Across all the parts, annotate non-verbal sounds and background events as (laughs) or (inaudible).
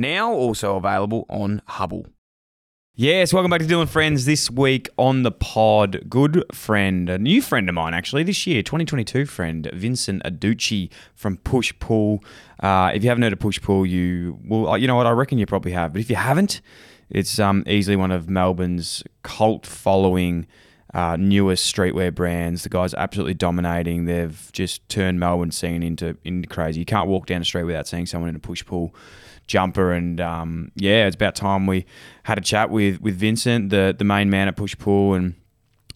Now also available on Hubble. Yes, welcome back to Dylan Friends. This week on the pod, good friend, a new friend of mine actually this year, 2022 friend, Vincent Aducci from Push Pull. Uh, if you haven't heard of Push Pull, you well, you know what? I reckon you probably have. But if you haven't, it's um, easily one of Melbourne's cult following uh, newest streetwear brands. The guys absolutely dominating. They've just turned Melbourne scene into into crazy. You can't walk down the street without seeing someone in a push pull jumper. And um, yeah, it's about time we had a chat with with Vincent, the the main man at Push Pull, and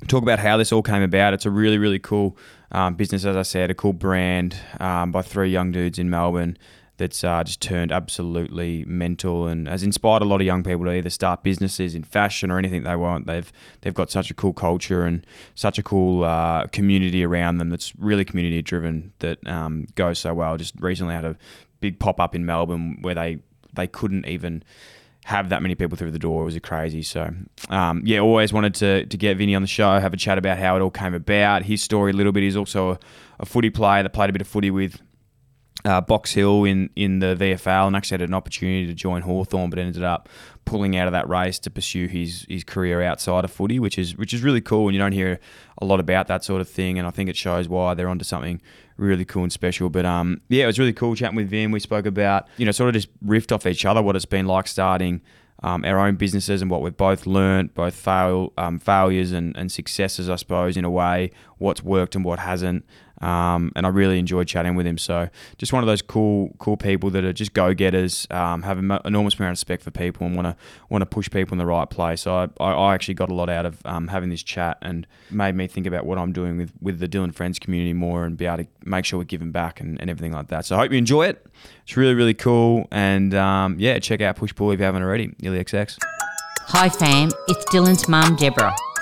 talk about how this all came about. It's a really really cool um, business, as I said, a cool brand um, by three young dudes in Melbourne that's uh, just turned absolutely mental and has inspired a lot of young people to either start businesses in fashion or anything they want. They've they've got such a cool culture and such a cool uh, community around them that's really community driven that um, goes so well. Just recently had a big pop up in Melbourne where they they couldn't even have that many people through the door. It was crazy. So, um, yeah, always wanted to, to get Vinny on the show, have a chat about how it all came about, his story a little bit. He's also a, a footy player that played a bit of footy with uh, Box Hill in, in the VFL and actually had an opportunity to join Hawthorn, but ended up pulling out of that race to pursue his his career outside of footy, which is which is really cool. And you don't hear a lot about that sort of thing, and I think it shows why they're onto something really cool and special. But um, yeah, it was really cool chatting with Vin. We spoke about you know sort of just riffed off each other what it's been like starting. Um, our own businesses and what we've both learnt, both fail um, failures and, and successes, I suppose, in a way, what's worked and what hasn't. Um, and I really enjoyed chatting with him. So just one of those cool, cool people that are just go getters, um, have an enormous amount of respect for people, and want to want to push people in the right place. So I, I, actually got a lot out of um, having this chat, and made me think about what I'm doing with with the Dylan Friends community more, and be able to make sure we're giving back and, and everything like that. So I hope you enjoy it. It's really, really cool, and um, yeah, check out Push Pull if you haven't already. XX. Hi fam, it's Dylan's mum Deborah.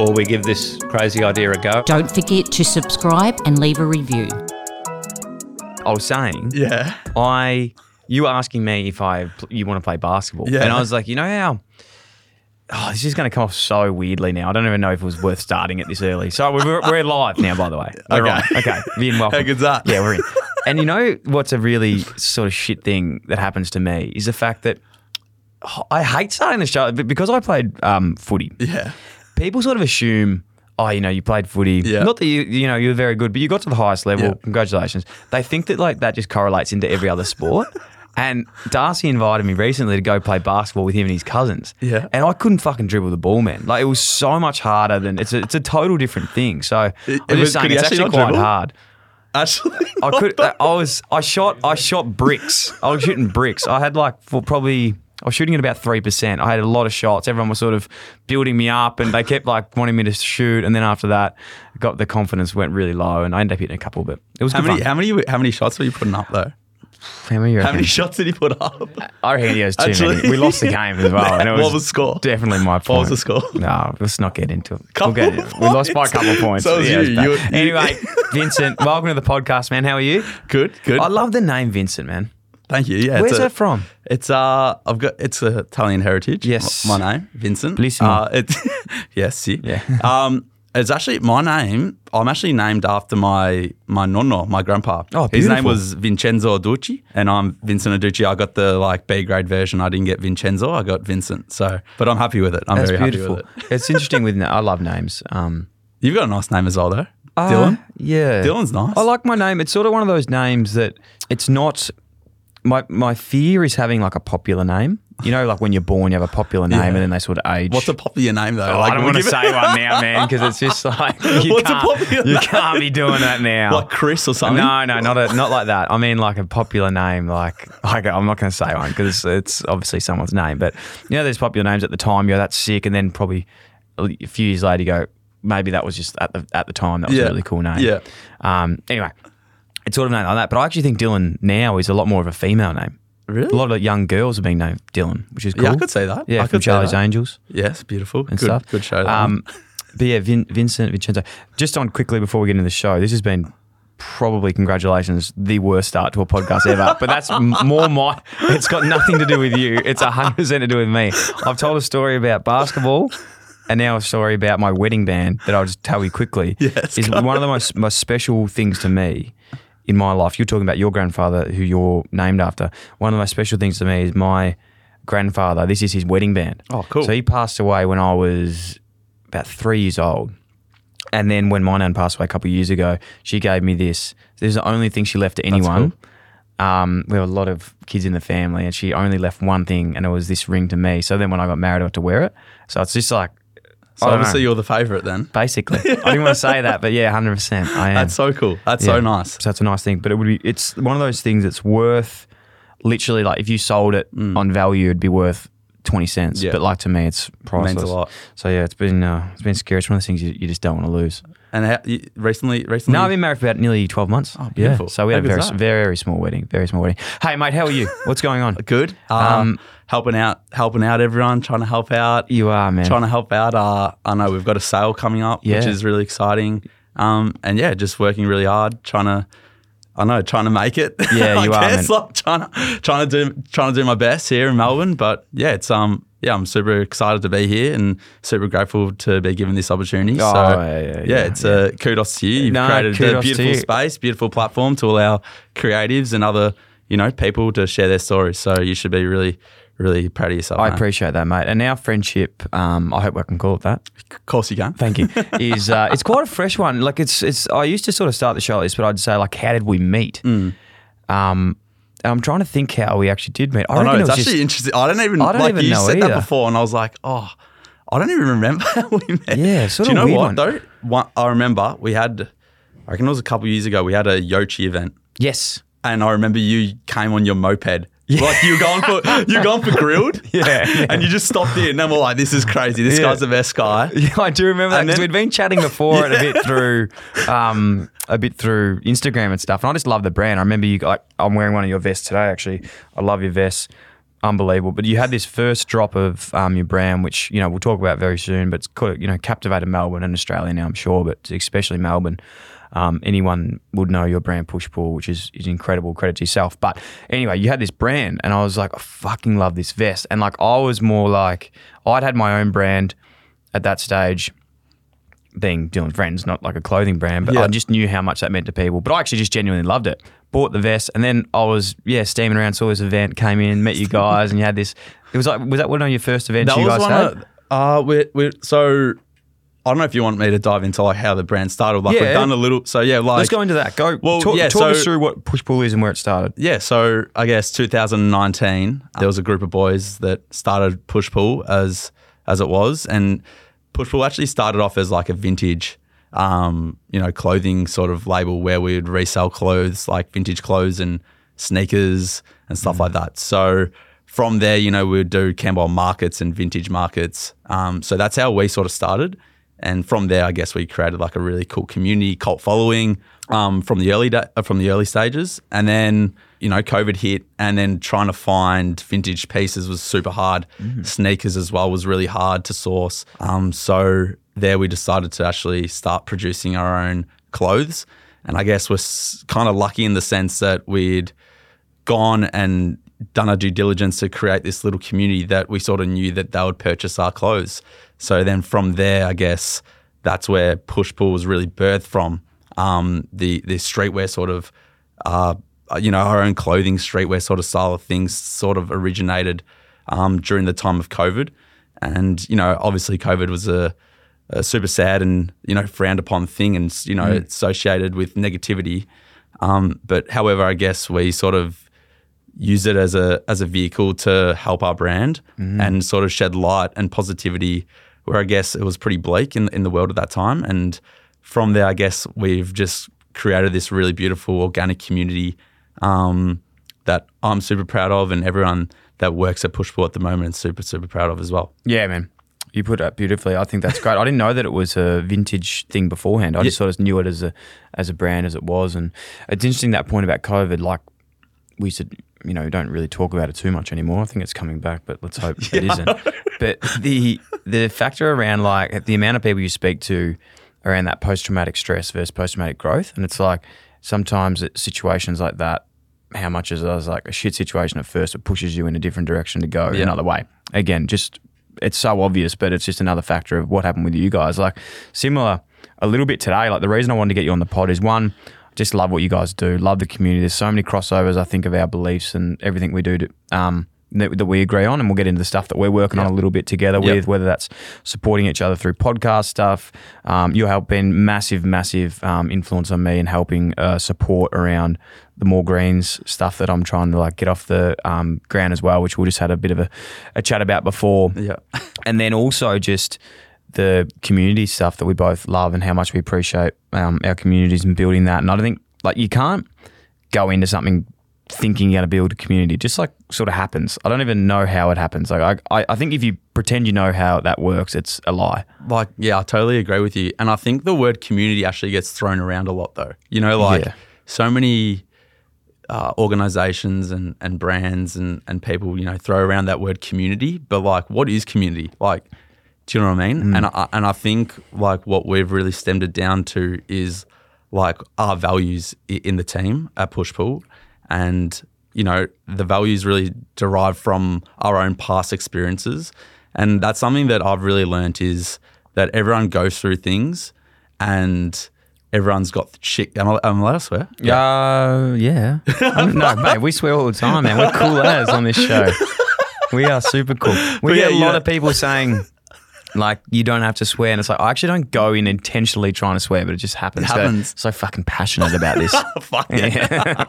or we give this crazy idea a go. Don't forget to subscribe and leave a review. I was saying, Yeah. I you were asking me if I you want to play basketball, Yeah. and I was like, you know how. Oh, this is going to come off so weirdly now. I don't even know if it was worth starting it this early. So we're, we're live now, by the way. We're Okay. on. Okay. Vin, welcome. How good's that? Yeah, we're in. And you know what's a really sort of shit thing that happens to me is the fact that oh, I hate starting the show because I played um, footy. Yeah. People sort of assume, oh, you know, you played footy. Yeah. Not that you, you know, you're very good, but you got to the highest level. Yeah. Congratulations. They think that like that just correlates into every other sport. (laughs) And Darcy invited me recently to go play basketball with him and his cousins. Yeah. And I couldn't fucking dribble the ball, man. Like it was so much harder than it's a, it's a total different thing. So It- I'm just was- saying it's actually actually quite dribble? hard. Actually, I could. I was. I shot. I shot bricks. I was shooting bricks. I had like for probably I was shooting at about three percent. I had a lot of shots. Everyone was sort of building me up, and they kept like wanting me to shoot. And then after that, got the confidence went really low, and I ended up hitting a couple. But it was How many, fun. how many how many shots were you putting up though? How many? How many shots did he put up? I reckon he has too Actually- many. We lost the game as well. And it (laughs) was What was the score? Definitely my point. What was the score? No, let's not get into it. We'll get it. We lost by a couple of points. So was Yeah, it was you. bad. You- you- anyway, Vincent, welcome to the podcast, man. How are you? Good, good. I love the name Vincent, man. Thank you. Yeah, Where's a- that from? It's uh, I've got it's a Italian heritage. Yes. my name Vincent. Bellissimo. Uh, it's (laughs) yes, see. Yeah. (laughs) Um, it's actually my name. I'm actually named after my my nonno, my grandpa. Oh, beautiful. His name was Vincenzo Ducci, and I'm Vincent Ducci. I got the like B grade version. I didn't get Vincenzo. I got Vincent. So, but I'm happy with it. I'm That's very beautiful. happy with it. it's interesting with I love names. Um, You've got a nice name as well, though. uh, Dylan. yeah, Dylan's nice. I like my name. It's sort of one of those names that it's not. My my fear is having like a popular name. You know, like when you're born, you have a popular name, Yeah. and then they sort of age. What's a popular name though? Oh, Like, I don't want to say one now, (laughs) man, because it's just like (laughs) you, What's can't, popular you name? can't be doing that now. like Chris or something. no, no, not a, not like that. I mean, like a popular name. Like, like I'm not going to say one because it's obviously someone's name. But you know, there's popular names at the time. You go, that's sick, and then probably a few years later, you go, maybe that was just at the at the time that was Yeah. a really cool name. Yeah. Um. Anyway, it's sort of named like that. But I actually think Dylan now is a lot more of a female name. Really? A lot of young girls are being named Dylan, which is cool. Yeah, I could say that. Yeah, I from could say Charlie's. Angels Yes, beautiful. and good, stuff. Good show. Um, but yeah, Vin, Vincent Vincenzo. Just on quickly before we get into the show, this has been probably congratulations the worst start to a podcast ever. but that's more my. It's got nothing to do with you. It's hundred percent to do with me. I've told a story about basketball. And now a story about my wedding band that I'll just tell you quickly. Yes, is one of the most most special things to me in my life. You're talking about your grandfather, who you're named after. One of the most special things to me is my grandfather. This is his wedding band. Oh, cool. So he passed away when I was about three years old. And then when my nan passed away a couple of years ago, she gave me this. This is the only thing she left to anyone. Um, we have a lot of kids in the family, and she only left one thing, and it was this ring to me. So then when I got married, I got to wear it. So it's just like, So obviously know. you're the favourite then. basically, I didn't want to say that, but yeah, hundred percent, I am. That's so cool. That's Yeah. so nice. So it's a nice thing, but it would be. It's one of those things that's worth literally like if you sold it on value, it'd be worth twenty cents. Mm. Yeah. But like to me, it's priceless. Means a lot. So yeah, it's been uh, it's been scary. It's one of those things you, you just don't want to lose. And how, you, recently, recently. No, I've been married for about nearly twelve months. Oh, beautiful. Yeah. So we had a very, very small wedding. Very small wedding. Hey mate, how are you? What's going on? (laughs) good. Um, Um, helping out, helping out everyone, trying to help out. You are man. Trying to help out. Uh, I know we've got a sale coming up, which is really exciting. Um, and yeah, just working really hard, trying to. I know, trying to make it. (laughs) Yeah, I you are, guess, like trying to trying to do trying to do my best here in Melbourne. But yeah, it's um yeah, I'm super excited to be here and super grateful to be given this opportunity. Oh, so yeah, yeah, yeah, it's a kudos to you. You've No, created a beautiful space, beautiful platform to allow creatives and other you know people to share their stories. So you should be really really proud of yourself. I mate. appreciate that, mate. And our friendship, um, I hope I can call it that. Of course you can. Thank you. (laughs) Is uh, it's quite a fresh one. Like it's it's. I used to sort of start the show like this, but I'd say like, how did we meet? Mm. Um, I'm trying to think how we actually did meet. I, I know it's it actually just, interesting. I don't even I don't like even you know said either. that before, and I was like, oh, I don't even remember (laughs) how we met. Yeah, sort Do you know what one. though? One, I remember we had. I reckon it was a couple of years ago. We had a Yochi event, yes. and I remember you came on your moped. Like you were going for you were going for grilled, Yeah, (laughs) yeah. and you just stopped in, and we're like, "This is crazy. This Yeah. guy's the best guy." (laughs) Yeah, I do remember that And because we'd been chatting before and a bit through, um, a bit through Instagram and stuff. And I just love the brand. I remember you like I'm wearing one of your vests today. Actually, I love your vests. Unbelievable. But you had this first drop of um, your brand, which you know we'll talk about very soon. But it's called, you know captivated Melbourne and Australia now, I'm sure, but especially Melbourne. Um, anyone would know your brand Push Pull, which is, is incredible. Credit to yourself. But anyway, you had this brand, and I was like, I fucking love this vest. And like, I was more like, I'd had my own brand at that stage, being Dylan Friends, not like a clothing brand, but Yeah. I just knew how much that meant to people. But I actually just genuinely loved it. Bought the vest, and then I was yeah steaming around, saw this event, came in, met you guys, and you had this. It was like was that one of your first events That you was guys one had? of uh we we so I don't know if you want me to dive into like how the brand started. Like Yeah. we've done a little so yeah, like Let's go into that. Go. Well, talk, yeah, talk us through what push pull is and where it started. Yeah, so I guess 2019, there was a group of boys that started Push Pull as as it was, and Push Pull actually started off as like a vintage, um, you know, clothing sort of label where we would resell clothes like vintage clothes and sneakers and stuff like that. So from there, you know, we would do Camberwell markets and vintage markets. Um, so that's how we sort of started. And from there, I guess we created like a really cool community cult following um, from the early da- from the early stages. And then you know, COVID hit, and then trying to find vintage pieces was super hard. Sneakers as well was really hard to source. Um, so there, we decided to actually start producing our own clothes. And I guess we're s- kind of lucky in the sense that we'd gone and done our due diligence to create this little community that we sort of knew that they would purchase our clothes. So then from there, I guess that's where Push Pull was really birthed from. Um, the the streetwear sort of, uh, you know, our own clothing streetwear sort of style of things sort of originated um, during the time of COVID, and you know, obviously COVID was a, a super sad and you know frowned upon thing, and you know Mm. associated with negativity. Um, but however, I guess we sort of use it as a as a vehicle to help our brand Mhm. and sort of shed light and positivity where I guess it was pretty bleak in in the world at that time. And from there, I guess we've just created this really beautiful organic community um, that I'm super proud of, and everyone that works at Pushpull at the moment is super super proud of as well. Yeah, man. You put it beautifully. I think that's great. I didn't know that it was a vintage thing beforehand. I just sort of knew it as a as a brand as it was. And it's interesting that point about COVID. Like we said, you know, don't really talk about it too much anymore. I think it's coming back, but let's hope (laughs) it Yeah. isn't. But the the factor around like the amount of people you speak to around that post traumatic stress versus post traumatic growth, and it's like sometimes it's situations like that. How much is it was like a shit situation at first, it pushes you in a different direction to go Yeah. another way. Again, just it's so obvious, but it's just another factor of what happened with you guys. Like similar a little bit today. Like the reason I wanted to get you on the pod is one, just love what you guys do, love the community. There's so many crossovers. I think of our beliefs and everything we do to, um, that, that we agree on, and we'll get into the stuff that we're working on a little bit together Yep. with, whether that's supporting each other through podcast stuff. Um, you have been massive, massive um, influence on me and helping uh, support around the more greens stuff that I'm trying to like get off the um, ground as well, which we just had a bit of a, a chat about before. Yeah. And then also just the community stuff that we both love and how much we appreciate um, our communities and building that. And I don't think like you can't go into something thinking you're going to build a community. It just like sort of happens. I don't even know how it happens. Like I, I, think if you pretend you know how that works, it's a lie. Like, yeah, I totally agree with you. And I think the word community actually gets thrown around a lot, though. You know, like Yeah. so many uh, organizations and, and brands and, and people, you know, throw around that word community. But like, what is community? Like, do you know what I mean? And I, and I think like what we've really stemmed it down to is like our values in the team at Push Pull, and you know the values really derive from our own past experiences, and that's something that I've really learnt is that everyone goes through things, and everyone's got shit. Am I, am I allowed to swear? Uh, yeah. No, (laughs) mate, we swear all the time, man. We're cool as on this show. We are super cool. We But get yeah, a lot yeah. of people saying, like, you don't have to swear. And it's like, I actually don't go in intentionally trying to swear, but it just happens. It So- happens. So, fucking passionate about this. (laughs) Fuck yeah.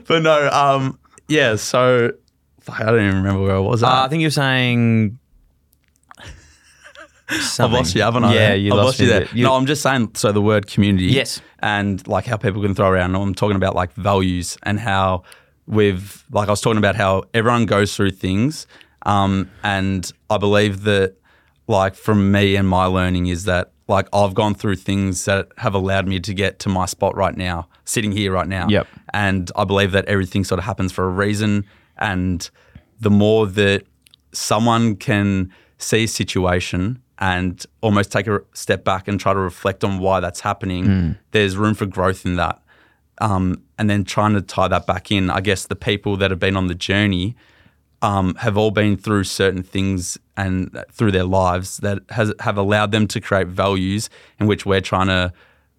(laughs) but no, um, yeah. So fuck, I don't even remember where I was. Uh, I think you're saying. (laughs) I've lost you, haven't I? Yeah, you I've lost, lost you there. You- no, I'm just saying. So the word community, Yes. and like how people can throw around. I'm talking about like values and how we've like I was talking about how everyone goes through things, um, and I believe that like from me and my learning is that like I've gone through things that have allowed me to get to my spot right now, sitting here right now. Yep. And I believe that everything sort of happens for a reason, and the more that someone can see a situation and almost take a step back and try to reflect on why that's happening, there's room for growth in that. Um, and then trying to tie that back in, I guess the people that have been on the journey um, have all been through certain things and through their lives that has have allowed them to create values in which we're trying to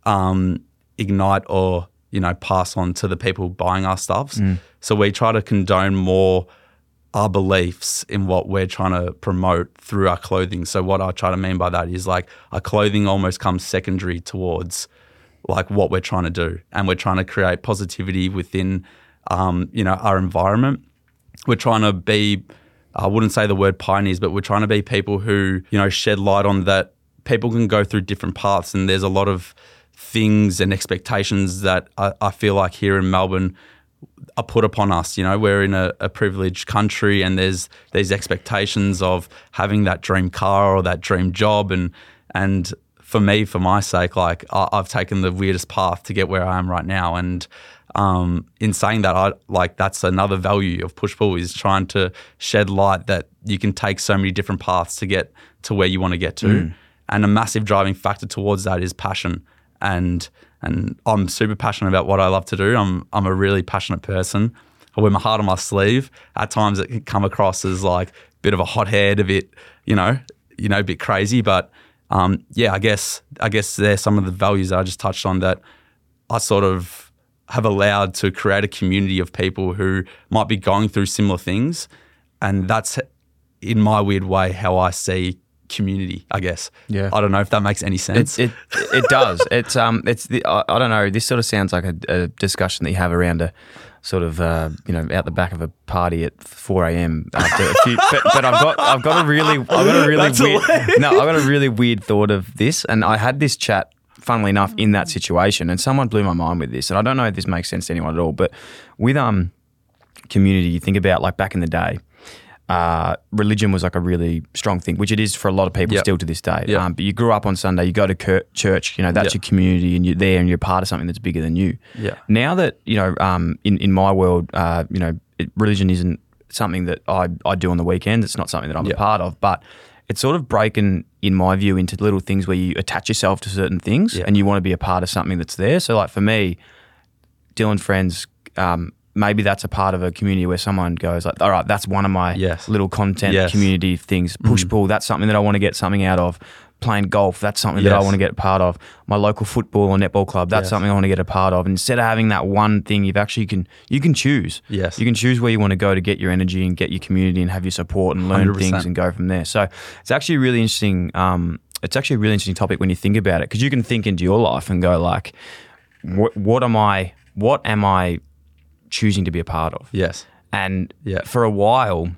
um, ignite or you know pass on to the people buying our stuffs. So we try to condone more our beliefs in what we're trying to promote through our clothing. So what I try to mean by that is like our clothing almost comes secondary towards like what we're trying to do, and we're trying to create positivity within um, you know our environment. We're trying to be I wouldn't say the word pioneers, but we're trying to be people who you know shed light on that people can go through different paths, and there's a lot of things and expectations that I, I feel like here in Melbourne are put upon us. You know, we're in a, a privileged country, and there's these expectations of having that dream car or that dream job, and and for me, for my sake, like I, I've taken the weirdest path to get where I am right now, and um, in saying that, I like that's another value of push pull is trying to shed light that you can take so many different paths to get to where you want to get to, and a massive driving factor towards that is passion, and and I'm super passionate about what I love to do. I'm I'm a really passionate person. I wear my heart on my sleeve. At times, it can come across as like a bit of a hothead, a bit you know, you know, a bit crazy, but um, yeah, I guess I guess there's some of the values that I just touched on that I sort of have allowed to create a community of people who might be going through similar things, and that's in my weird way how I see community. I guess. Yeah. I don't know if that makes any sense. It, it it does. It's um it's the I, I don't know. This sort of sounds like a, a discussion that you have around a sort of uh, you know out the back of a party at 4 a.m. after a few. But, but I've got I've got a really I've got a (laughs) really That's weird no I've got a really weird thought of this, and I had this chat. Funnily enough, in that situation, and someone blew my mind with this, and I don't know if this makes sense to anyone at all, but with um community, you think about like back in the day, uh, religion was like a really strong thing, which it is for a lot of people Yep. still to this day. Yep. Um, but you grew up on Sunday, you go to cur- church, you know, that's Yep. your community and you're there and you're part of something that's bigger than you. Yeah. Now that, you know, um, in, in my world, uh, you know, it, religion isn't something that I, I do on the weekends. It's not something that I'm a part of, but it's sort of broken, in my view, into little things where you attach yourself to certain things and you want to be a part of something that's there. So, like for me, Dylan Friends, um, maybe that's a part of a community where someone goes like, all right, that's one of my Yes. little content Yes. community things. Push pull, that's something that I want to get something out of. Playing golf, that's something that I want to get a part of. My local football or netball club, that's Yes. something I want to get a part of. Instead of having that one thing, you've actually can you can choose. Yes. you can choose where you want to go to get your energy and get your community and have your support and learn 100%. things and go from there. So it's actually really interesting. Um, it's actually a really interesting topic when you think about it because you can think into your life and go like, what, what am I? What am I choosing to be a part of? yes. And Yeah. for a while,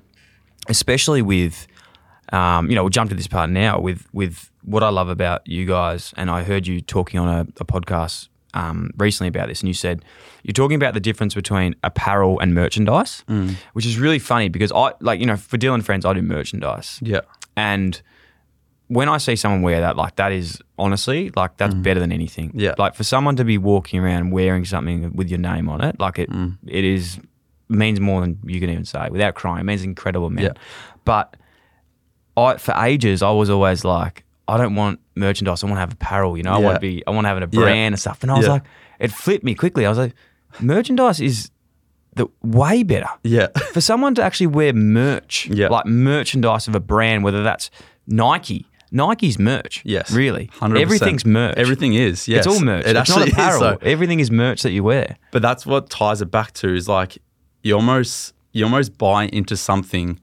especially with, um, you know, we'll jump to this part now with with what I love about you guys. And I heard you talking on a, a podcast um, recently about this, and you said you're talking about the difference between apparel and merchandise, which is really funny because I like you know for Dylan friends I do merchandise, Yeah. and when I see someone wear that, like that is honestly like that's mm. better than anything. Yeah. Like for someone to be walking around wearing something with your name on it, like it, mm. it is means more than you can even say without crying. It means incredible, man. Yeah. But I, for ages, I was always like, I don't want merchandise. I want to have apparel. You know, I want to be, I want to have a Yeah. brand and stuff. And I was like, it flipped me quickly. I was like, merchandise is the way better Yeah. for someone to actually wear merch, Yeah. like merchandise of a brand, whether that's Nike. Nike's merch. Yes. Really. 100%. Everything's merch. Everything is. Yes. It's all merch. It it's actually not apparel. is. Everything is merch that you wear. But that's what ties it back to is like you almost you almost buy into something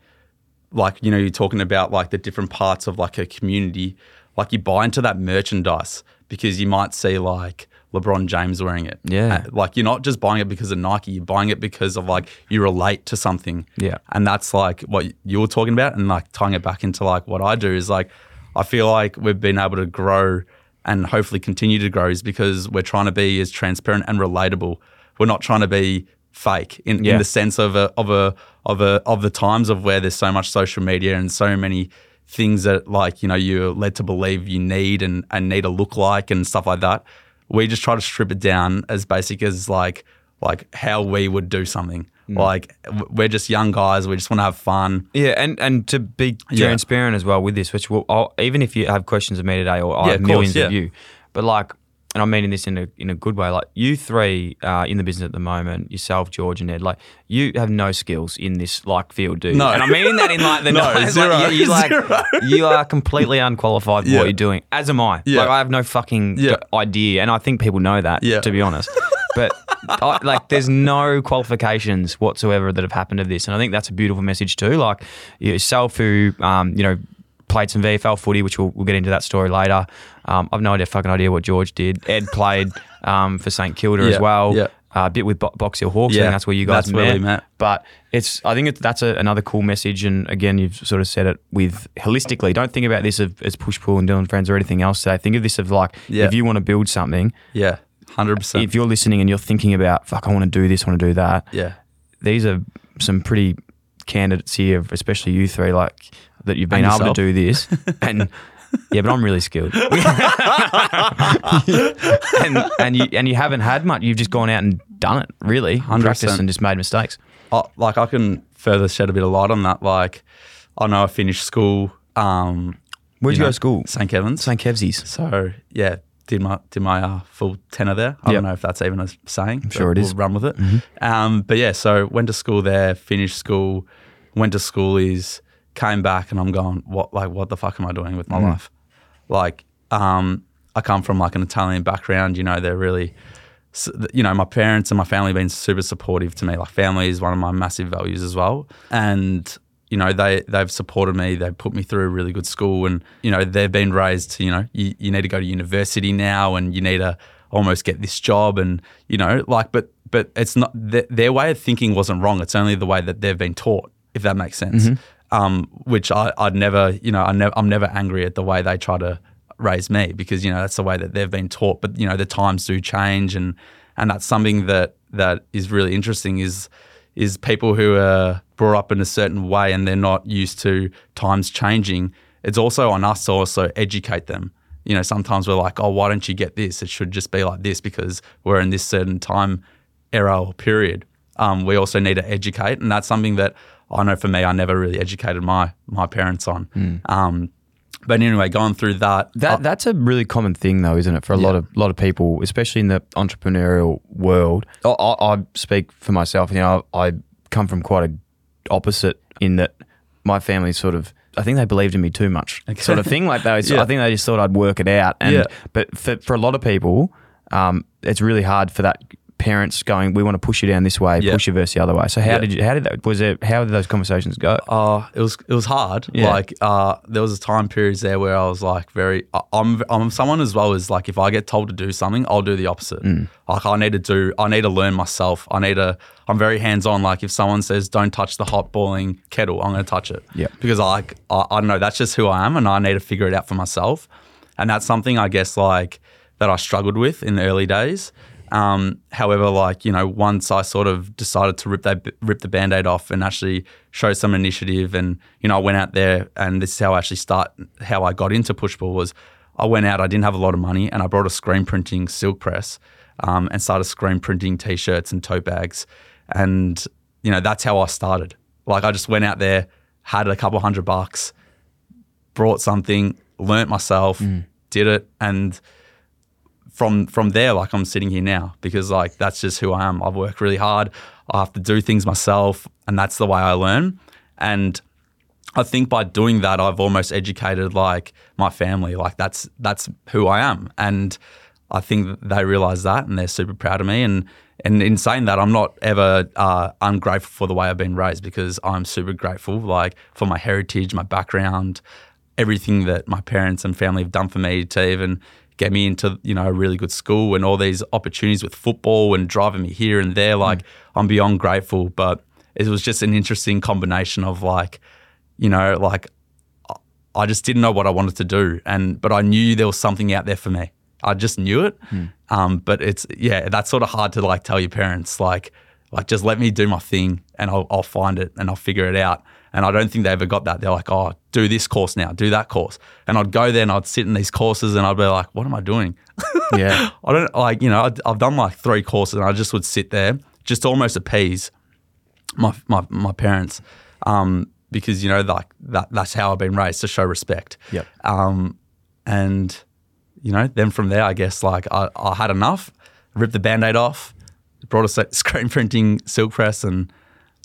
like you know you're talking about like the different parts of like a community like you buy into that merchandise because you might see like LeBron James wearing it. Yeah. Uh, Like you're not just buying it because of Nike, you're buying it because of like you relate to something. Yeah. And that's like what you're talking about and like tying it back into like what I do is like I feel like we've been able to grow and hopefully continue to grow is because we're trying to be as transparent and relatable. We're not trying to be fake in, Yeah. in the sense of a of a of a of the times of where there's so much social media and so many things that like you know you're led to believe you need and and need to look like and stuff like that. We just try to strip it down as basic as like like how we would do something. Mm. Like we're just young guys. We just want to have fun. Yeah, and, and to be Yeah. transparent as well with this, which will I'll, even if you have questions of me today, or I Yeah, have of course, millions yeah. of you, but like, and I'm meaning this in a in a good way. Like you three uh, in the business at the moment, yourself, George, and Ed, like you have no skills in this like field, dude. No. and I'm meaning that in like the (laughs) No, nice- zero, like, you, like (laughs) zero. you are completely unqualified for what you're doing. As am I. Yeah. Like I have no fucking idea, and I think people know that. Yeah. To be honest, (laughs) but. I, like, there's no qualifications whatsoever that have happened to this, and I think that's a beautiful message too. Like yourself, who um, you know played some VFL footy, which we'll, we'll get into that story later. Um, I've no idea, fucking idea what George did. Ed played um, for St Kilda as well. yeah. Uh, a bit with Bo- Box Hill Hawks. Yeah, that's where you guys that's where we met. But it's, I think it's, that's a, another cool message. And again, you've sort of said it with holistically. Don't think about this of, as push pull and Dylan friends or anything else today. Think of this of like, Yeah. if you want to build something, Yeah. Hundred percent. If you're listening and you're thinking about, fuck, I want to do this, I want to do that, Yeah, these are some pretty candidates here, especially you three, like that you've been And able to do this. (laughs) And yeah, but I'm really skilled. (laughs) and and you and you haven't had much. You've just gone out and done it, really. 100%. Practiced and just made mistakes. I, like I can further shed a bit of light on that. Like I know I finished school. Um, Where'd you, know, go to school? St Kevin's. St. Kevsies. So yeah, did my did my uh, full tenor there. I Yep. don't know if that's even a saying. sure it is. Mm-hmm. We'll run with it. Um, but yeah, so went to school there, finished school, went to school schoolies, came back, and I'm going, what like what the fuck am I doing with my Mm. life? Like, um, I come from like an Italian background. You know, they're really. You know, my parents and my family have been super supportive to me. Like, family is one of my massive values as well. And you know, they they've supported me. They've put me through a really good school, and you know, they've been raised to you know, you, you need to go to university now, and you need to almost get this job, and you know, like, but but it's not their, their way of thinking wasn't wrong. It's only the way that they've been taught, if that makes sense. Um, which I, I'd never, you know, I never, I'm never angry at the way they try to raise me because you know that's the way that they've been taught. But you know, the times do change, and and that's something that that is really interesting. Is is people who are brought up in a certain way and they're not used to times changing. It's also on us to also educate them. You know, sometimes we're like, oh, why don't you get this? It should just be like this because we're in this certain time era or period. Um, we also need to educate, and that's something that I know for me, I never really educated my my parents on. Um, but anyway, going through that, That I- that's a really common thing, though, isn't it, for a lot of lot of people, especially in the entrepreneurial world. I, I, I speak for myself. You know, I, I come from quite a opposite in that my family sort of. I think they believed in me too much, sort of thing. Like they, (laughs) Yeah. I think they just thought I'd work it out. And Yeah. but for for a lot of people, um, it's really hard for that parents going, we want to push you down this way, Yeah. push you versus the other way. So how Yeah. did you? How did that? Was it? How did those conversations go? Uh, it was it was hard. Yeah. Like uh, there was a time periods there where I was like very. I'm I'm someone as well as like if I get told to do something, I'll do the opposite. Mm. Like I need to do. I need to learn myself. I need to. I'm very hands on. Like if someone says don't touch the hot boiling kettle, I'm going to touch it. Yeah. Because I like I, I don't know. That's just who I am, and I need to figure it out for myself. And that's something I guess like that I struggled with in the early days. Um, however, like you know, once I sort of decided to rip that rip the band-aid off and actually show some initiative, and you know, I went out there, and this is how I actually start how I got into push pull was I went out, I didn't have a lot of money, and I brought a screen printing silk press um, and started screen printing t-shirts and tote bags, and you know, that's how I started. Like I just went out there, had a couple hundred bucks, brought something, learnt myself, did it, and from from there, like I'm sitting here now because like that's just who I am. I've worked really hard. I have to do things myself, and that's the way I learn. And I think by doing that, I've almost educated like my family. Like that's that's who I am, and I think they realize that, and they're super proud of me. And and in saying that, I'm not ever uh, ungrateful for the way I've been raised because I'm super grateful, like for my heritage, my background, everything that my parents and family have done for me to even get me into you know a really good school and all these opportunities with football and driving me here and there. Like I'm beyond grateful, but it was just an interesting combination of like you know like I- I just didn't know what I wanted to do, and but I knew there was something out there for me. I just knew it, um, but it's yeah, that's sort of hard to like tell your parents like like just let me do my thing and I'll, I'll find it and I'll figure it out. And I don't think they ever got that. They're like, oh, do this course now, do that course, and I'd go there and I'd sit in these courses and I'd be like, what am I doing? (laughs) Yeah. I don't like you know I'd, I've done like three courses and I just would sit there just almost appease my my, my parents um, because you know like that that's how I've been raised to show respect. Yep. Um, and you know then from there I guess like I, I had enough, ripped the band-aid off, brought a (laughs) screen printing silk press and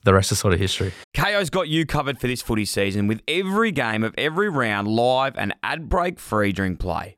the rest is sort of history. Kayo's got you covered for this footy season with every game of every round live and ad break free during play.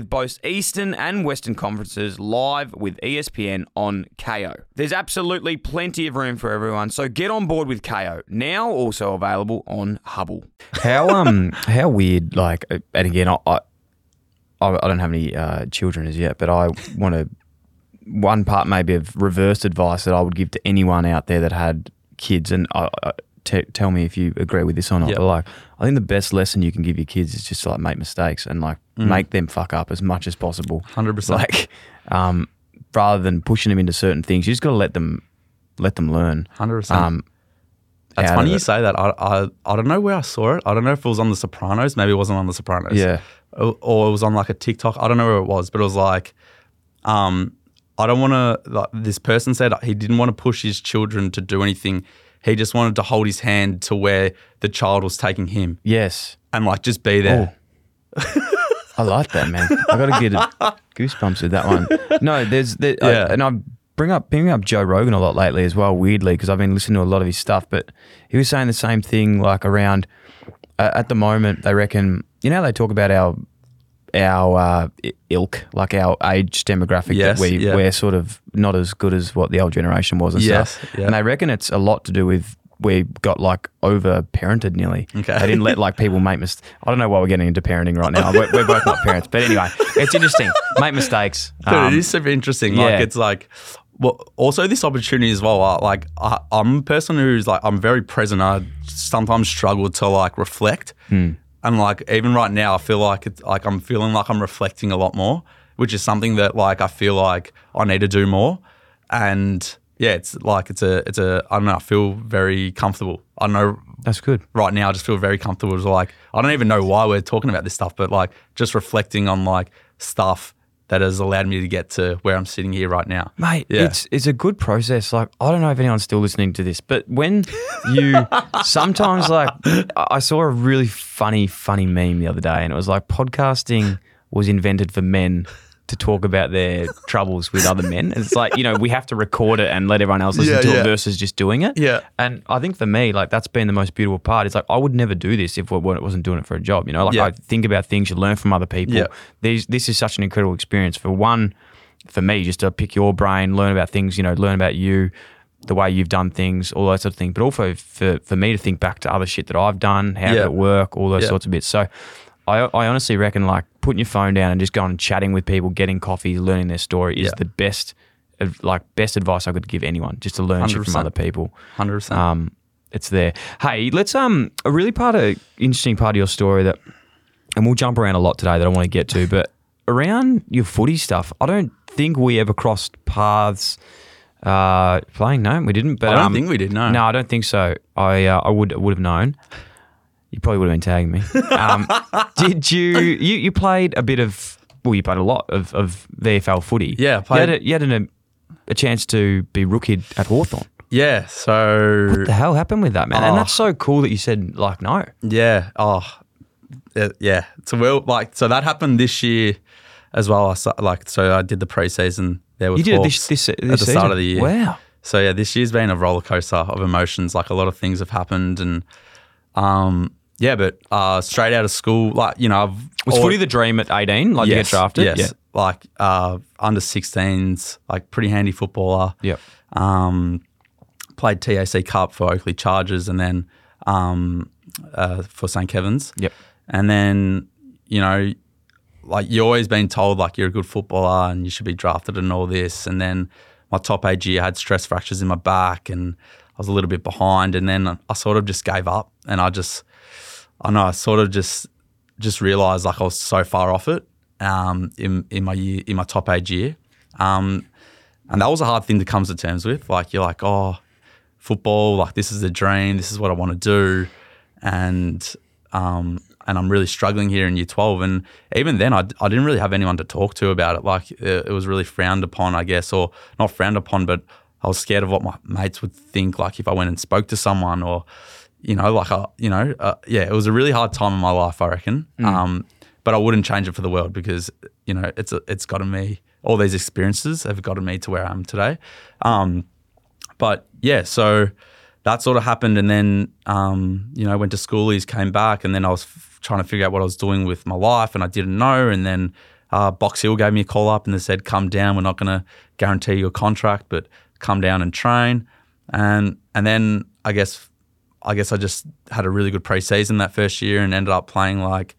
with both Eastern and Western conferences live with ESPN on Kayo. There's absolutely plenty of room for everyone, so get on board with Kayo. Now also available on Hubble. How um (laughs) how weird like and again I I, I don't have any uh, children as yet, but I want to one part maybe of reverse advice that I would give to anyone out there that had kids, and I, I, t- tell me if you agree with this or not. Yep. But like, I think the best lesson you can give your kids is just to like make mistakes and like make them fuck up as much as possible. 100%. Like, um, rather than pushing them into certain things, you just got to let them let them learn. 100%. Um, That's funny you say that. I, I I don't know where I saw it. I don't know if it was on The Sopranos. Maybe it wasn't on The Sopranos. Yeah. Or, or it was on like a TikTok. I don't know where it was, but it was like, um, I don't want to. Like, this person said he didn't want to push his children to do anything. He just wanted to hold his hand to where the child was taking him Yes. and like just be there. I like that, man. I got to get goosebumps with that one. No, there's, there, I- Yeah. and I bring up bring up Joe Rogan a lot lately as well. Weirdly, because I've been listening to a lot of his stuff, but he was saying the same thing. Like around uh, at the moment, they reckon you know they talk about our our uh, ilk, like our age demographic. Yes, that we yeah. we're sort of not as good as what the old generation was and Yes, stuff. yeah. And they reckon it's a lot to do with. We got like over parented nearly. Okay. They didn't let like people make mistakes. I don't know why we're getting into parenting right now. We're, we're both not parents, but anyway, it's interesting. Make mistakes. Dude, Um, it is super interesting. Like it's like, well, also this opportunity as well. Like I, I'm a person who's like I'm very present. I sometimes struggle to like reflect, Hmm. And like even right now, I feel like it's like I'm feeling like I'm reflecting a lot more, which is something that like I feel like I need to do more. And yeah, it's like it's a it's a I don't know. I feel very comfortable. I know That's good. right now I just feel very comfortable. It's like I don't even know why we're talking about this stuff, but like just reflecting on like stuff that has allowed me to get to where I'm sitting here right now. Mate, Yeah. it's it's a good process. Like I don't know if anyone's still listening to this, but when you (laughs) sometimes like I I saw a really funny, funny meme the other day, and it was like podcasting was invented for men to talk about their troubles with other men. It's like you know we have to record it and let everyone else listen Yeah, to yeah. it versus just doing it. Yeah. and I think for me, like that's been the most beautiful part. It's like I would never do this if I wasn't doing it for a job. You know, like Yeah. I think about things, you learn from other people. Yeah. These this is such an incredible experience. For one, for me, just to pick your brain, learn about things, you know, learn about you, the way you've done things, all that sort of thing. But also for, for me to think back to other shit that I've done, how did it work, all those sorts of bits. So I, I honestly reckon like putting your phone down and just going and chatting with people, getting coffee, learning their story is Yeah. the best, like best advice I could give anyone, just to learn shit from other people. Hundred percent. Um, it's there. Hey, let's um a really part of interesting part of your story that, and we'll jump around a lot today that I want to get to, but around your footy stuff, I don't think we ever crossed paths. Uh, playing no, we didn't. But I don't um, think we did. No. No, I don't think so. I uh, I would would have known. You probably would have been tagging me. Um, (laughs) did you, you? You played a bit of. Well, you played a lot of, of VFL footy. Yeah, I You had, played- a, you had an, a chance to be rookied at Hawthorn. Yeah. So What the hell happened with that, man? And Oh. that's so cool that you said like no. Yeah. Oh, yeah, yeah. So well, like, so that happened this year as well. I like, so I did the preseason there with You did it this this, this at the season? start of the year. Wow. So yeah, this year's been a roller coaster of emotions. Like a lot of things have happened, and um, yeah, but uh, straight out of school, like you know, I've Was footy the dream at eighteen? Like to get drafted? Yes, Yeah. like uh, under 16s, like pretty handy footballer. Yep. Um, played TAC Cup for Oakleigh Chargers, and then um, uh, for St Kevin's. Yep. And then you know, like you're always been told like you're a good footballer and you should be drafted and all this. And then my top age year I had stress fractures in my back and I was a little bit behind. And then I sort of just gave up and I just, I know I sort of just just realised like I was so far off it um, in in my year in my top age year. Um, and that was a hard thing to come to terms with. Like you're like, oh, football, like this is a dream, this is what I want to do, and um, and I'm really struggling here in year 12. And even then, I, I didn't really have anyone to talk to about it. Like it, it was really frowned upon, I guess, or not frowned upon, but I was scared of what my mates would think. Like if I went and spoke to someone, or you know, like I, you know, uh, yeah, it was a really hard time in my life, I reckon. Um, but I wouldn't change it for the world because you know it's it's gotten me. All these experiences have gotten me to where I am today. Um, but yeah, so that sort of happened, and then um, you know went to schoolies, came back, and then I was f- trying to figure out what I was doing with my life, and I didn't know, and then uh, Box Hill gave me a call up and they said, "Come down. We're not going to guarantee you a contract, but come down and train." And and then I guess I guess I just had a really good preseason that first year and ended up playing like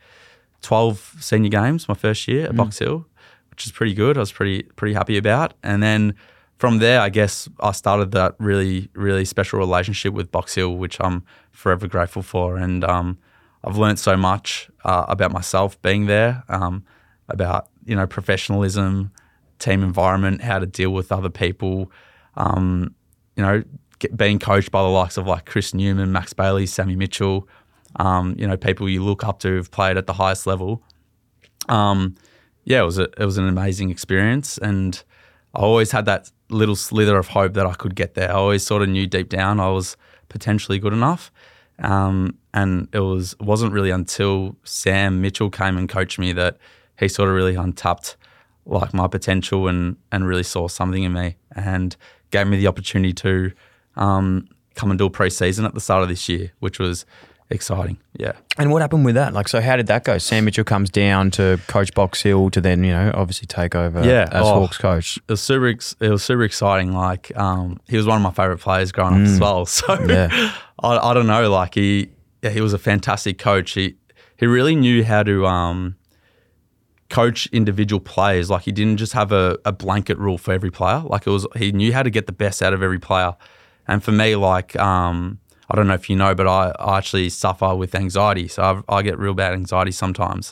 twelve senior games my first year at Box Hill, which is pretty good. I was pretty pretty happy about. And then from there, I guess I started that really really special relationship with Box Hill, which I'm forever grateful for. And um, I've learned so much uh, about myself being there, um, about you know professionalism, team environment, how to deal with other people. Um, you know, being coached by the likes of like Chris Newman, Max Bailey, Sammy Mitchell. Um, you know, people you look up to who've played at the highest level. Um, yeah, it was a, it was an amazing experience, and I always had that little slither of hope that I could get there. I always sort of knew deep down I was potentially good enough. Um, and it was wasn't really until Sam Mitchell came and coached me that he sort of really untapped like my potential and and really saw something in me and gave me the opportunity to um, come and do a pre-season at the start of this year, which was exciting. Yeah. And what happened with that? Like, so how did that go? Sam Mitchell comes down to coach Box Hill to then, you know, obviously take over Yeah, as oh. Hawks coach. It was super. Ex- it was super exciting. Like um, he was one of my favorite players growing up as well. (laughs) So Yeah. (laughs) I, I don't know. Like he, yeah, he was a fantastic coach. He he really knew how to um, coach individual players. Like he didn't just have a, a blanket rule for every player. Like it was, he knew how to get the best out of every player. And for me, like um, I don't know if you know, but I, I actually suffer with anxiety. So I've, I get real bad anxiety sometimes.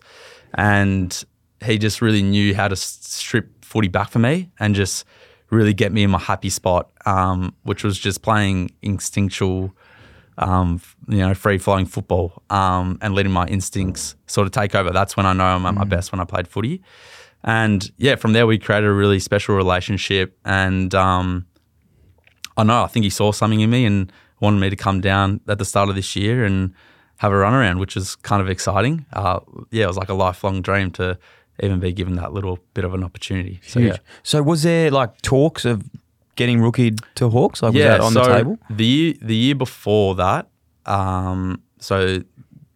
And he just really knew how to strip footy back for me and just really get me in my happy spot, um, which was just playing instinctual, um, you know, free flowing football um, and letting my instincts sort of take over. That's when I know I'm at my best when I played footy. And yeah, from there we created a really special relationship. And um, I know I think he saw something in me and wanted me to come down at the start of this year and have a run around, which is kind of exciting. Uh, yeah, it was like a lifelong dream to even be given that little bit of an opportunity. So, Huge. yeah. So was there like talks of getting rookie to Hawks? Like, was yeah, that on so the table? The year, the year before that, um, so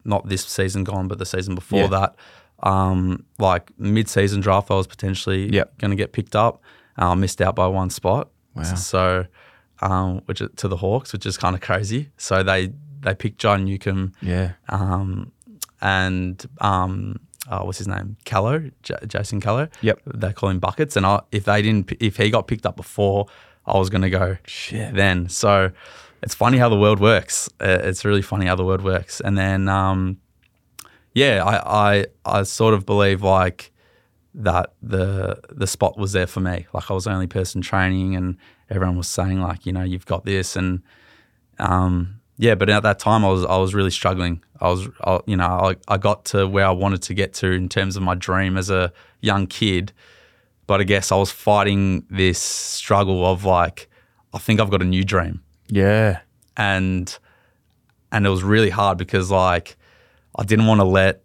not this season gone, but the season before Yeah. that, um, like mid-season draft, I was potentially Yep. going to get picked up. I missed out by one spot. Wow. So, um, which is- to the Hawks, which is kind of crazy. So they they picked John Newcombe Yeah. um, and um, oh, what's his name? Callow, J- Jason Callow. Yep. They call him buckets. And I, if they didn't, if he got picked up before, I was going to go Shit. then. So it's funny how the world works. It's really funny how the world works. And then, um, yeah, I, I, I sort of believe like that the the spot was there for me. Like I was the only person training, and everyone was saying like, you know, you've got this, and um, yeah. But at that time, I was I was really struggling. I was, I, you know, I, I got to where I wanted to get to in terms of my dream as a young kid, but I guess I was fighting this struggle of like, I think I've got a new dream Yeah. and and it was really hard because like I didn't want to let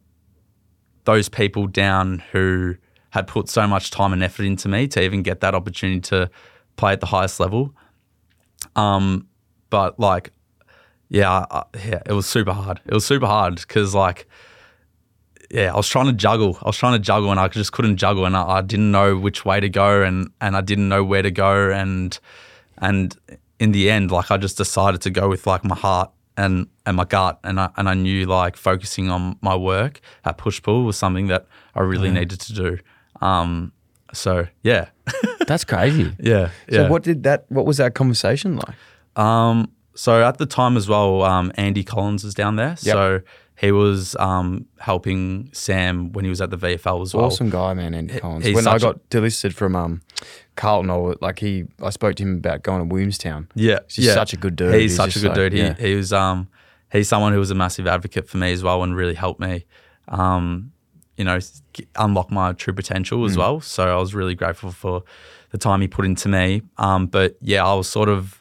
those people down who had put so much time and effort into me to even get that opportunity to play at the highest level. Um, but like, yeah, I, yeah, it was super hard. It was super hard because like, yeah, I was trying to juggle. I was trying to juggle, and I just couldn't juggle, and I, I didn't know which way to go, and and I didn't know where to go, and and in the end, like I just decided to go with like my heart and and my gut, and I and I knew like focusing on my work at push pull was something that I really needed to do. Um, so yeah, That's crazy. yeah, (laughs) yeah. So what did that? What was that conversation like? Um, so at the time as well, um, Andy Collins is down there. So he was um, helping Sam when he was at the VFL as well. Awesome guy, man, Andy Collins. he's when I such a- got delisted from um, Carlton, I was, like he, I spoke to him about going to Williamstown. Yeah, He's yeah. such a good dude. He's, He's such a just good like- dude. He yeah. he was um he's someone who was a massive advocate for me as well and really helped me um you know unlock my true potential Mm. as well. So I was really grateful for the time he put into me. Um, but yeah, I was sort of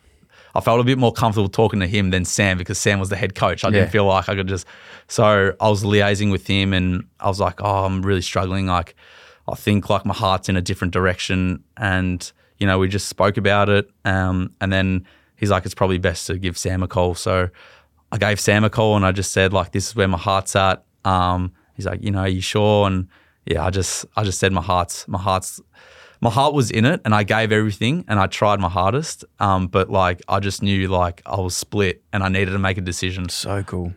I felt a bit more comfortable talking to him than Sam because Sam was the head coach. I Yeah. didn't feel like I could just. So I was liaising with him, and I was like, "Oh, I'm really struggling. Like, I think like my heart's in a different direction." And you know, we just spoke about it, um, and then he's like, "It's probably best to give Sam a call." So I gave Sam a call, and I just said, "Like, this is where my heart's at." Um, he's like, "You know, are you sure?" And yeah, I just I just said my heart's my heart's my heart was in it and I gave everything and I tried my hardest. Um, but like I just knew like I was split and I needed to make a decision. So cool.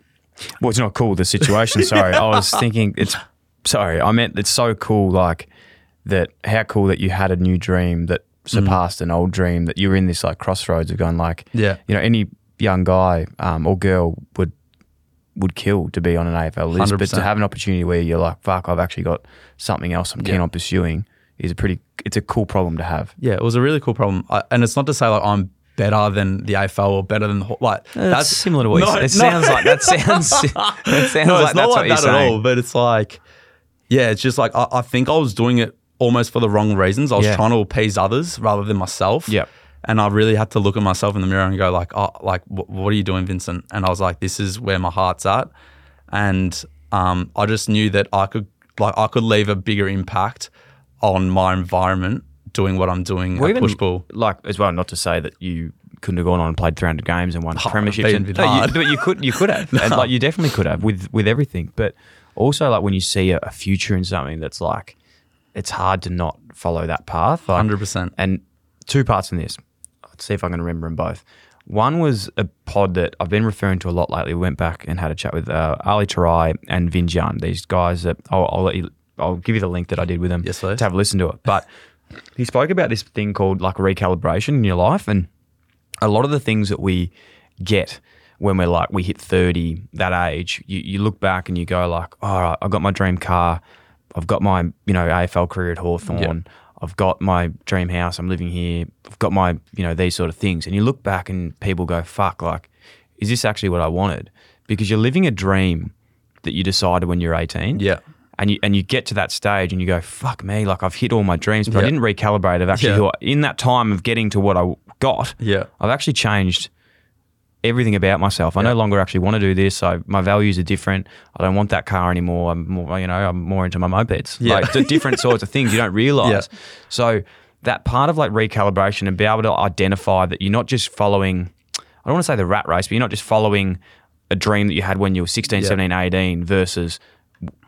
Well, it's not cool the situation. Sorry, I was thinking it's. Sorry, I meant it's so cool. Like that. How cool that you had a new dream that surpassed an old dream. That you were in this like crossroads of going like. Yeah. You know, any young guy um, or girl would would kill to be on an AFL list, but to have an opportunity where you're like, fuck, I've actually got something else I'm keen Yeah. on pursuing is a pretty. It's a cool problem to have. Yeah, it was a really cool problem. I, and it's not to say like I'm better than the AFL or better than the, like eh, That's similar to what you No, said. It no. sounds like that (laughs) sounds. That sounds no, like it's that's not what like you're that at saying. all. But it's like, yeah, it's just like I, I think I was doing it almost for the wrong reasons. I was Yeah. trying to appease others rather than myself. Yep. And I really had to look at myself in the mirror and go like, oh, like wh- what are you doing, Vincent? And I was like, this is where my heart's at. And um, I just knew that I could like I could leave a bigger impact on my environment doing what I'm doing Well, at even push pull. like as well. Not to say that you couldn't have gone on and played 300 games and won premierships. and- no, you, but you could, you could have, (laughs) and like you definitely could have with with everything. But also, like when you see a, a future in something that's like, it's hard to not follow that path. Like, Hundred percent. And two parts in this. See if I can remember them both. One was a pod that I've been referring to a lot lately. We went back and had a chat with uh, Ali Tarai and Vin Jan, these guys that I'll, I'll let you. I'll give you the link that I did with them Yes, please. to have a listen to it. But he spoke about this thing called like recalibration in your life, and a lot of the things that we get when we're like we hit 30 that age you, you look back and you go like all right i've got my dream car i've got my you know afl career at hawthorn i've got my dream house i'm living here i've got my you know these sort of things and you look back and people go fuck like is this actually what i wanted because you're living a dream that you decided when you're 18 Yeah. and you and you get to that stage and you go, "Fuck me!" Like I've hit all my dreams, but I didn't recalibrate. Of actually, Yeah. who I, in that time of getting to what I got, Yeah. I've actually changed everything about myself. I no longer actually want to do this. I, my values are different. I don't want that car anymore. I'm more, you know, I'm more into my mopeds. Yeah. Like the different (laughs) sorts of things you don't realize. So that part of like recalibration and be able to identify that you're not just following. I don't want to say the rat race, but you're not just following a dream that you had when you were 16, Yeah. 17, 18 versus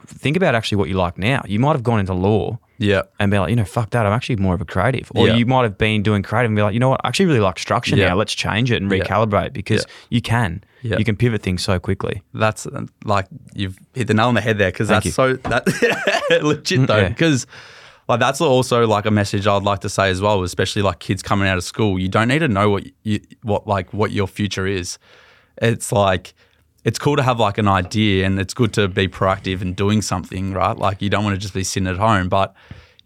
think about actually what you like now. You might have gone into law Yeah. and be like, you know, fuck that. I'm actually more of a creative. Or Yeah. you might have been doing creative and be like, you know what? I actually really like structure Yeah. now. Let's change it and Yeah. recalibrate because you can. You can pivot things so quickly. that's uh, like you've hit the nail on the head there because that's you. so that (laughs) legit though Yeah. because like that's also like a message I'd like to say as well, especially like kids coming out of school. You don't need to know what you what like what your future is. It's like it's cool to have like an idea and it's good to be proactive and doing something, right? Like you don't want to just be sitting at home, but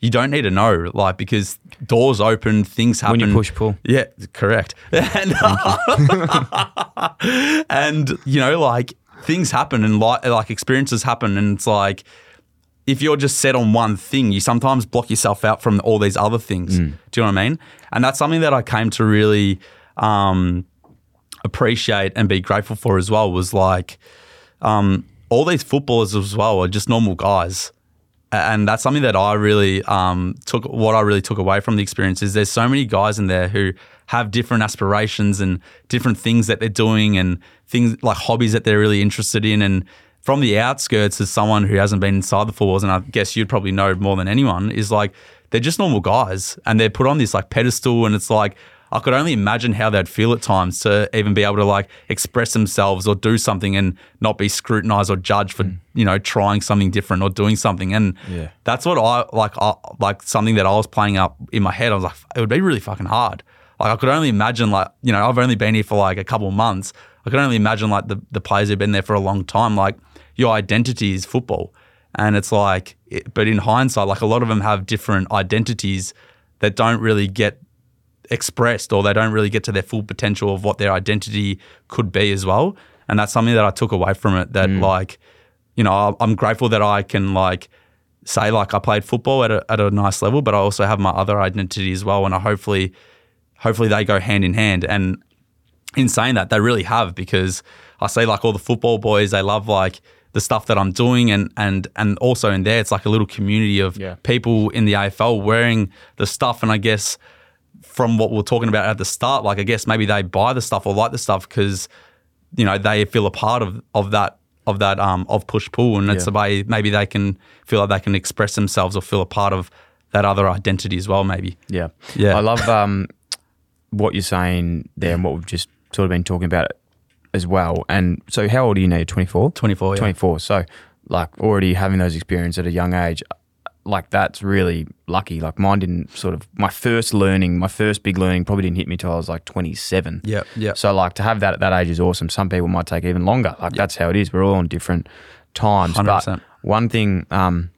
you don't need to know, like because doors open, things happen. When you push pull. Yeah, correct. (laughs) And, (laughs) and you know, like things happen and like like experiences happen, and it's like if you're just set on one thing, you sometimes block yourself out from all these other things. Mm. Do you know what I mean? And that's something that I came to really um, appreciate and be grateful for as well. Was like um, all these footballers as well are just normal guys. And that's something that I really um, took. What I really took away from the experience is there's so many guys in there who have different aspirations and different things that they're doing and things like hobbies that they're really interested in. And from the outskirts, as someone who hasn't been inside the four walls, and I guess you'd probably know more than anyone, is like they're just normal guys and they're put on this like pedestal, and it's like I could only imagine how they'd feel at times to even be able to like express themselves or do something and not be scrutinized or judged for hmm. you know trying something different or doing something. And Yeah. that's what I like. I, like something that I was playing up in my head. I was like, it would be really fucking hard. Like I could only imagine like you know I've only been here for like a couple of months. I could only imagine like the the players who've been there for a long time. Like your identity is football, and it's like, it, but in hindsight, like a lot of them have different identities that don't really get expressed or they don't really get to their full potential of what their identity could be as well. And that's something that I took away from it that mm. like, you know, I- I'm grateful that I can like say like I played football at a, at a nice level, but I also have my other identity as well. And I hopefully, hopefully they go hand in hand. And in saying that, they really have because I see like all the football boys, they love like the stuff that I'm doing and and and also in there it's like a little community of Yeah. people in the AFL wearing the stuff and I guess from what we we're talking about at the start, like I guess maybe they buy the stuff or like the stuff because you know they feel a part of of that of that um of push pull, and it's Yeah. a way maybe they can feel like they can express themselves or feel a part of that other identity as well. Maybe. Yeah. Yeah. I love um, what you're saying there and what we've just sort of been talking about as well. And so, how old are you now? 24? 24, yeah. 24. So, like, already having those experiences at a young age, like, that's really lucky. Like, mine didn't sort of, my first learning, my first big learning probably didn't hit me till I was like 27. Yeah, yeah. So, like, to have that at that age is awesome. Some people might take even longer. Like, that's how it is. We're all on different times. 100%. one thing, um,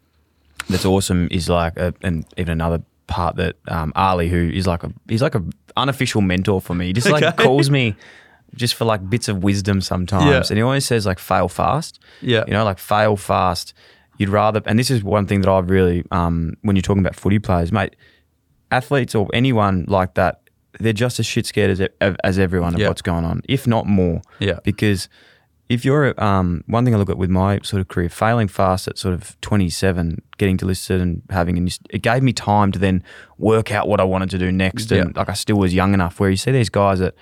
that's awesome is like, a, and even another part that um, Ali, who is like a, he's like a unofficial mentor for me. He just like Okay. calls me just for like bits of wisdom sometimes, Yeah. and he always says like fail fast. Yeah. you know, like fail fast. You'd rather, and this is one thing that I've really, um, when you're talking about footy players, mate, athletes or anyone like that, they're just as shit scared as as everyone of Yeah. what's going on, if not more. Yeah. Because if you're um, one thing I look at with my sort of career, failing fast at sort of 27, getting delisted and having, and it gave me time to then work out what I wanted to do next. And Yeah. like I still was young enough where you see these guys that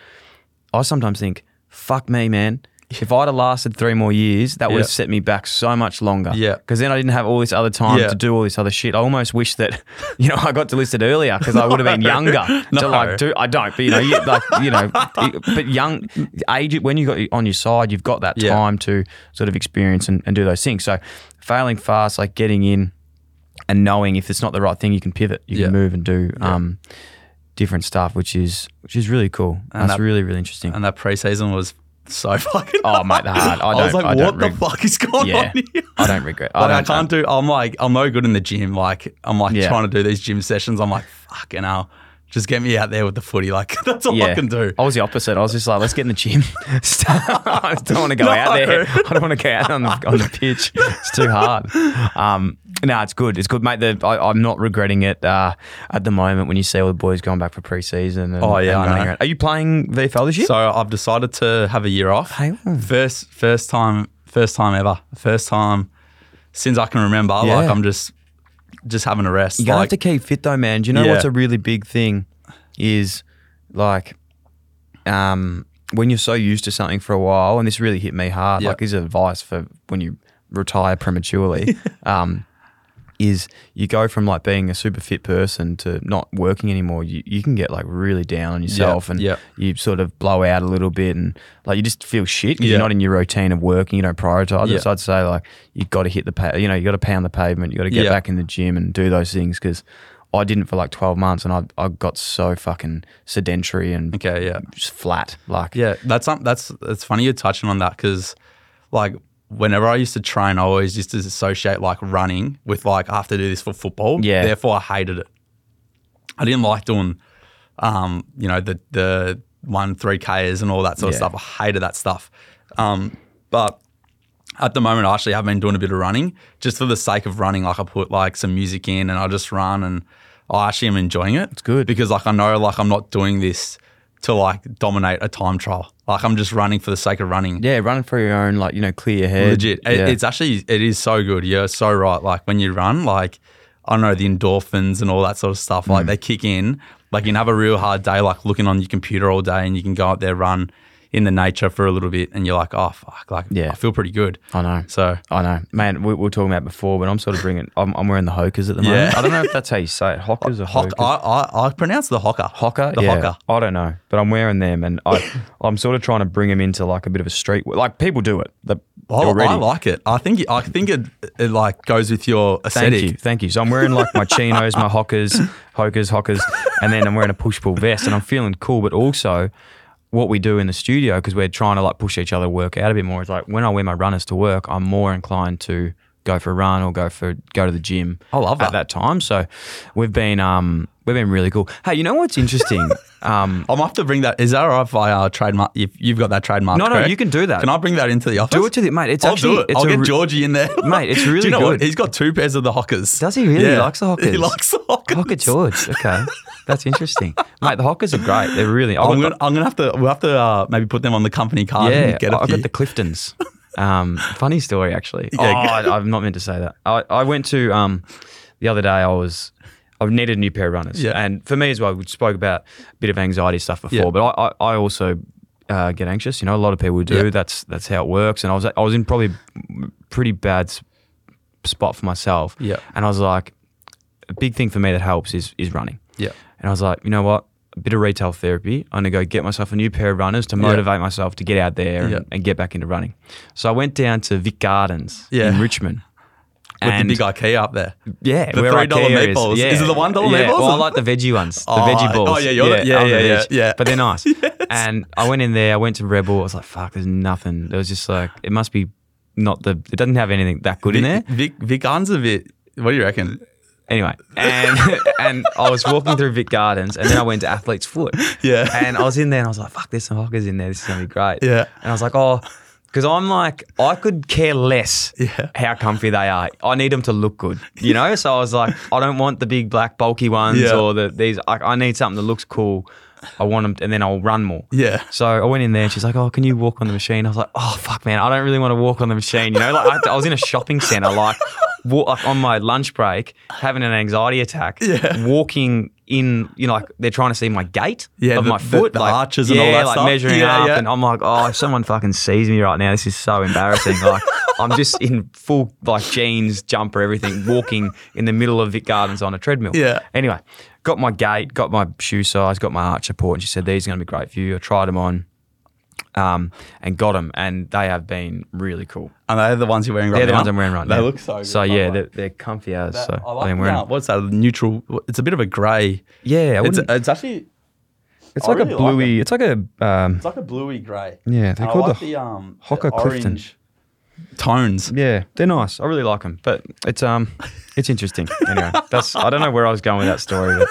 I sometimes think, fuck me, man. If I'd have lasted three more years, that would have Yeah. set me back so much longer. Yeah. Because then I didn't have all this other time Yeah. to do all this other shit. I almost wish that, (laughs) you know, I got delisted earlier because I would have been (laughs) younger to No. like do. I don't, but you know, you, like you know, but young age when you got on your side, you've got that Yeah. time to sort of experience and, and do those things. So failing fast, like getting in and knowing if it's not the right thing, you can pivot, you Yeah. can move and do um, different stuff, which is which is really cool. And That's that- really really interesting. And that preseason was so (laughs) fucking. Oh, mate, the hard. I I, was don't- like, I what the reg- fuck is going yeah, on here? I don't regret. Like, I, don't, can't do. I'm like, I'm no good in the gym. Like, I'm like Yeah. trying to do these gym sessions. I'm like, fucking hell, just get me out there with the footy. Like, (laughs) that's all I can do. I was the opposite. I was just like, let's get in the gym. (laughs) (laughs) I don't want to go out there. I don't want to go out on the, on the pitch. It's too hard. Um, no, it's good. It's good, mate. The, I, I'm not regretting it uh, at the moment when you see all the boys going back for pre-season. And, Oh, yeah, I know. Are you playing VFL this year? So I've decided to have a year off. First, first time, first time ever. First time since I can remember. Like, I'm just, just having a rest. You're gonna like, have to keep fit though, man. Do you know Yeah. what's a really big thing is like um when you're so used to something for a while, and this really hit me hard, Yeah. like this is advice for when you retire prematurely, (laughs) um, is you go from like being a super fit person to not working anymore. You, you can get like really down on yourself and yeah. you sort of blow out a little bit and like you just feel shit 'cause Yeah. you're not in your routine of working, you don't prioritize it. So I'd say like you've got to hit the, pa- you know, you got to pound the pavement, you got to get back in the gym and do those things because I didn't for like 12 months and I, I got so fucking sedentary and okay, yeah. just flat. Like, Yeah, that's some, that's it's funny you're touching on that because, like, whenever I used to train, I always used to associate like running with like I have to do this for football. Yeah. Therefore, I hated it. I didn't like doing, um, you know, the the one three k's and all that sort Yeah. of stuff. I hated that stuff. Um, but at the moment, I actually have been doing a bit of running just for the sake of running. Like I put like some music in and I just run and I actually am enjoying it. It's good. because like I know like I'm not doing this to like dominate a time trial. Like I'm just running for the sake of running. yeah, running for your own, like, you know, clear your head. Legit. It- Yeah. It's actually it is so good. You're so right. Like when you run, like I don't know the endorphins and all that sort of stuff. Mm. Like they kick in. Like you can have a real hard day, like looking on your computer all day, and you can go out there run in the nature for a little bit, and you're like, oh fuck, like Yeah. I feel pretty good. I know. So I know, man. We, we were talking about before, but I'm sort of bringing. I'm, I'm wearing the hokers at the moment. Yeah. I don't know if that's how you say it. Hokers or hokers? I, I I pronounce the hocker. Hocker, The yeah. hocker. I don't know, but I'm wearing them, and I, (laughs) I'm sort of trying to bring them into like a bit of a street. Like people do it. The, Oh, already. I like it. I think I think it, it like goes with your Thank you, thank you. So I'm wearing like my (laughs) chinos, my hockers, hokers, hockers, and then I'm wearing a push pull vest, and I'm feeling cool. But also, what we do in the studio because we're trying to like push each other work out a bit more. Is like when I wear my runners to work, I'm more inclined to go for a run or go for go to the gym. I love at that. that time. So we've been um we've been really cool. Hey, you know what's interesting? (laughs) um, I'm have to bring that. Is that all right if I uh, trademark? If you've got that trademark, No, no, correct? you can do that. Can I bring that into the office? Do it to the mate. It's I'll actually do it. it's I'll get re- Georgie in there, (laughs) Mate, it's (laughs) Do really you know good. What? He's got two pairs of the hockers. Does he really? He likes the hockers. He likes the hockers. Hocker George. Okay, that's interesting, mate. The hockers are great. They're really. I've I'm gonna, I'm gonna have to. We'll have to uh, maybe put them on the company card. Yeah, and get a I few. got the Cliftons. Um, funny story, actually. Yeah, oh, I, I'm not meant to say that. I, I went to um, the other day. I was I needed a new pair of runners, Yeah. and for me as well, we spoke about a bit of anxiety stuff before, Yeah. but I, I, I also uh, get anxious. You know, a lot of people do. Yeah. That's that's how it works. And I was I was in probably a pretty bad spot for myself. Yeah. And I was like, a big thing for me that helps is is running. Yeah. And I was like, you know what? A bit of retail therapy. I'm gonna go get myself a new pair of runners to Yeah. motivate myself to get out there and, Yeah. and get back into running. So I went down to Vic Gardens Yeah. in Richmond. (laughs) With And- the big IKEA up there. yeah, The where $3 IKEA is. meatballs. Yeah. Is it the $1 yeah. meatballs? Well, I like the veggie ones, the (laughs) Oh, veggie oh, balls. oh, yeah, you're the- yeah, the yeah, yeah, yeah. But they're nice. (laughs) And I went in there. I went to Rebel. I was like, "Fuck, there's nothing." There was just like, it must be not the. It doesn't have anything that good in there. Vic, Vic Gardens a bit. What do you reckon? Anyway, and (laughs) and I was walking through Vic Gardens, and then I went to Athlete's Foot. Yeah. And I was in there, and I was like, "Fuck, there's some hockers in there. This is gonna be great." Yeah. And I was like, "Oh." Because I'm like, I could care less Yeah. how comfy they are. I need them to look good, you know. So I was like, I don't want the big black bulky ones Yeah. or the these. I, I need something that looks cool. I want them, and then I'll run more. Yeah. So I went in there, and she's like, "Oh, can you walk on the machine?" I was like, "Oh, fuck, man, I don't really want to walk on the machine." You know, like I, I was in a shopping center, like, like on my lunch break, having an anxiety attack. Yeah. Walking in, you know, like they're trying to see my gait Yeah, of the- my the- foot, the like, arches and yeah, all that like stuff. measuring Yeah, up, yeah. and I'm like, "Oh, if someone fucking sees me right now, this is so embarrassing." Like, I'm just in full like jeans, jumper, everything, walking in the middle of Vic Gardens on a treadmill. Yeah. Anyway, got my gait, got my shoe size, got my arch support, and she said these are going to be great for you. I tried them on, um, and got them, and they have been really cool. And they're the ones you're wearing right They're now. the ones I'm wearing right they now. look so good. So by yeah, way. they're, they're comfy as. That- so I like wearing. that. What's that? Neutral. It's a bit of a grey. Yeah, I It's, wouldn't- it's actually it's I like really a like bluey. it's like a um, it's like a bluey grey. Yeah, they're And I called like the the um Hocker the Clifton. orange tones. Yeah, they're nice. I really like them, but it's um, it's interesting. Anyway, that's I don't know where I was going with that story, but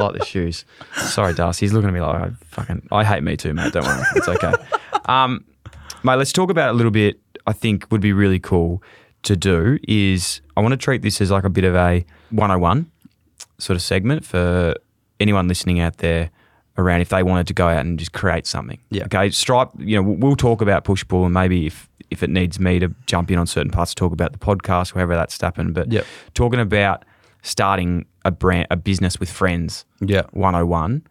I like the shoes. Sorry, Darcy. He's looking at me like I fucking I hate me too, mate. Don't worry, it's okay. Um, mate, let's talk about a little bit. I think would be really cool to do is I want to treat this as like a bit of a 101 sort of segment for anyone listening out there around if they wanted to go out and just create something. Yeah. Okay. Stripe, you know, we'll, talk about push pull and maybe if, if it needs me to jump in on certain parts to talk about the podcast, wherever that's happened. But Yep. talking about starting a brand, a business with friends, Yeah. 101,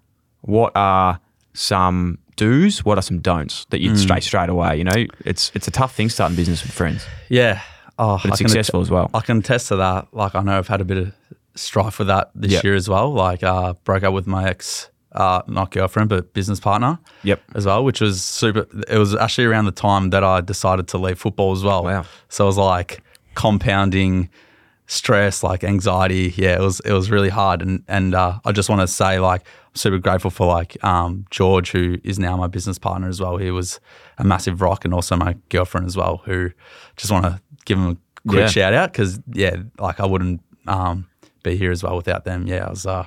what are some do's? What are some don'ts that Mm. you'd straight straight away? You know, it's it's a tough thing starting business with friends, Yeah. Oh, but it's I successful as well. I can attest to that. Like I know I've had a bit of strife with that this Yep. year as well. Like uh, broke up with my ex, uh, not girlfriend, but business partner. Yep. As well, which was super. It was actually around the time that I decided to leave football as well. Wow. So it was like compounding stress, like anxiety. Yeah, it was it was really hard. And and uh, I just want to say like I'm super grateful for like um, George, who is now my business partner as well. He was a massive rock, and also my girlfriend as well, who just want to give him a quick Yeah. shout out because yeah, like I wouldn't um, be here as well without them. Yeah, I was uh,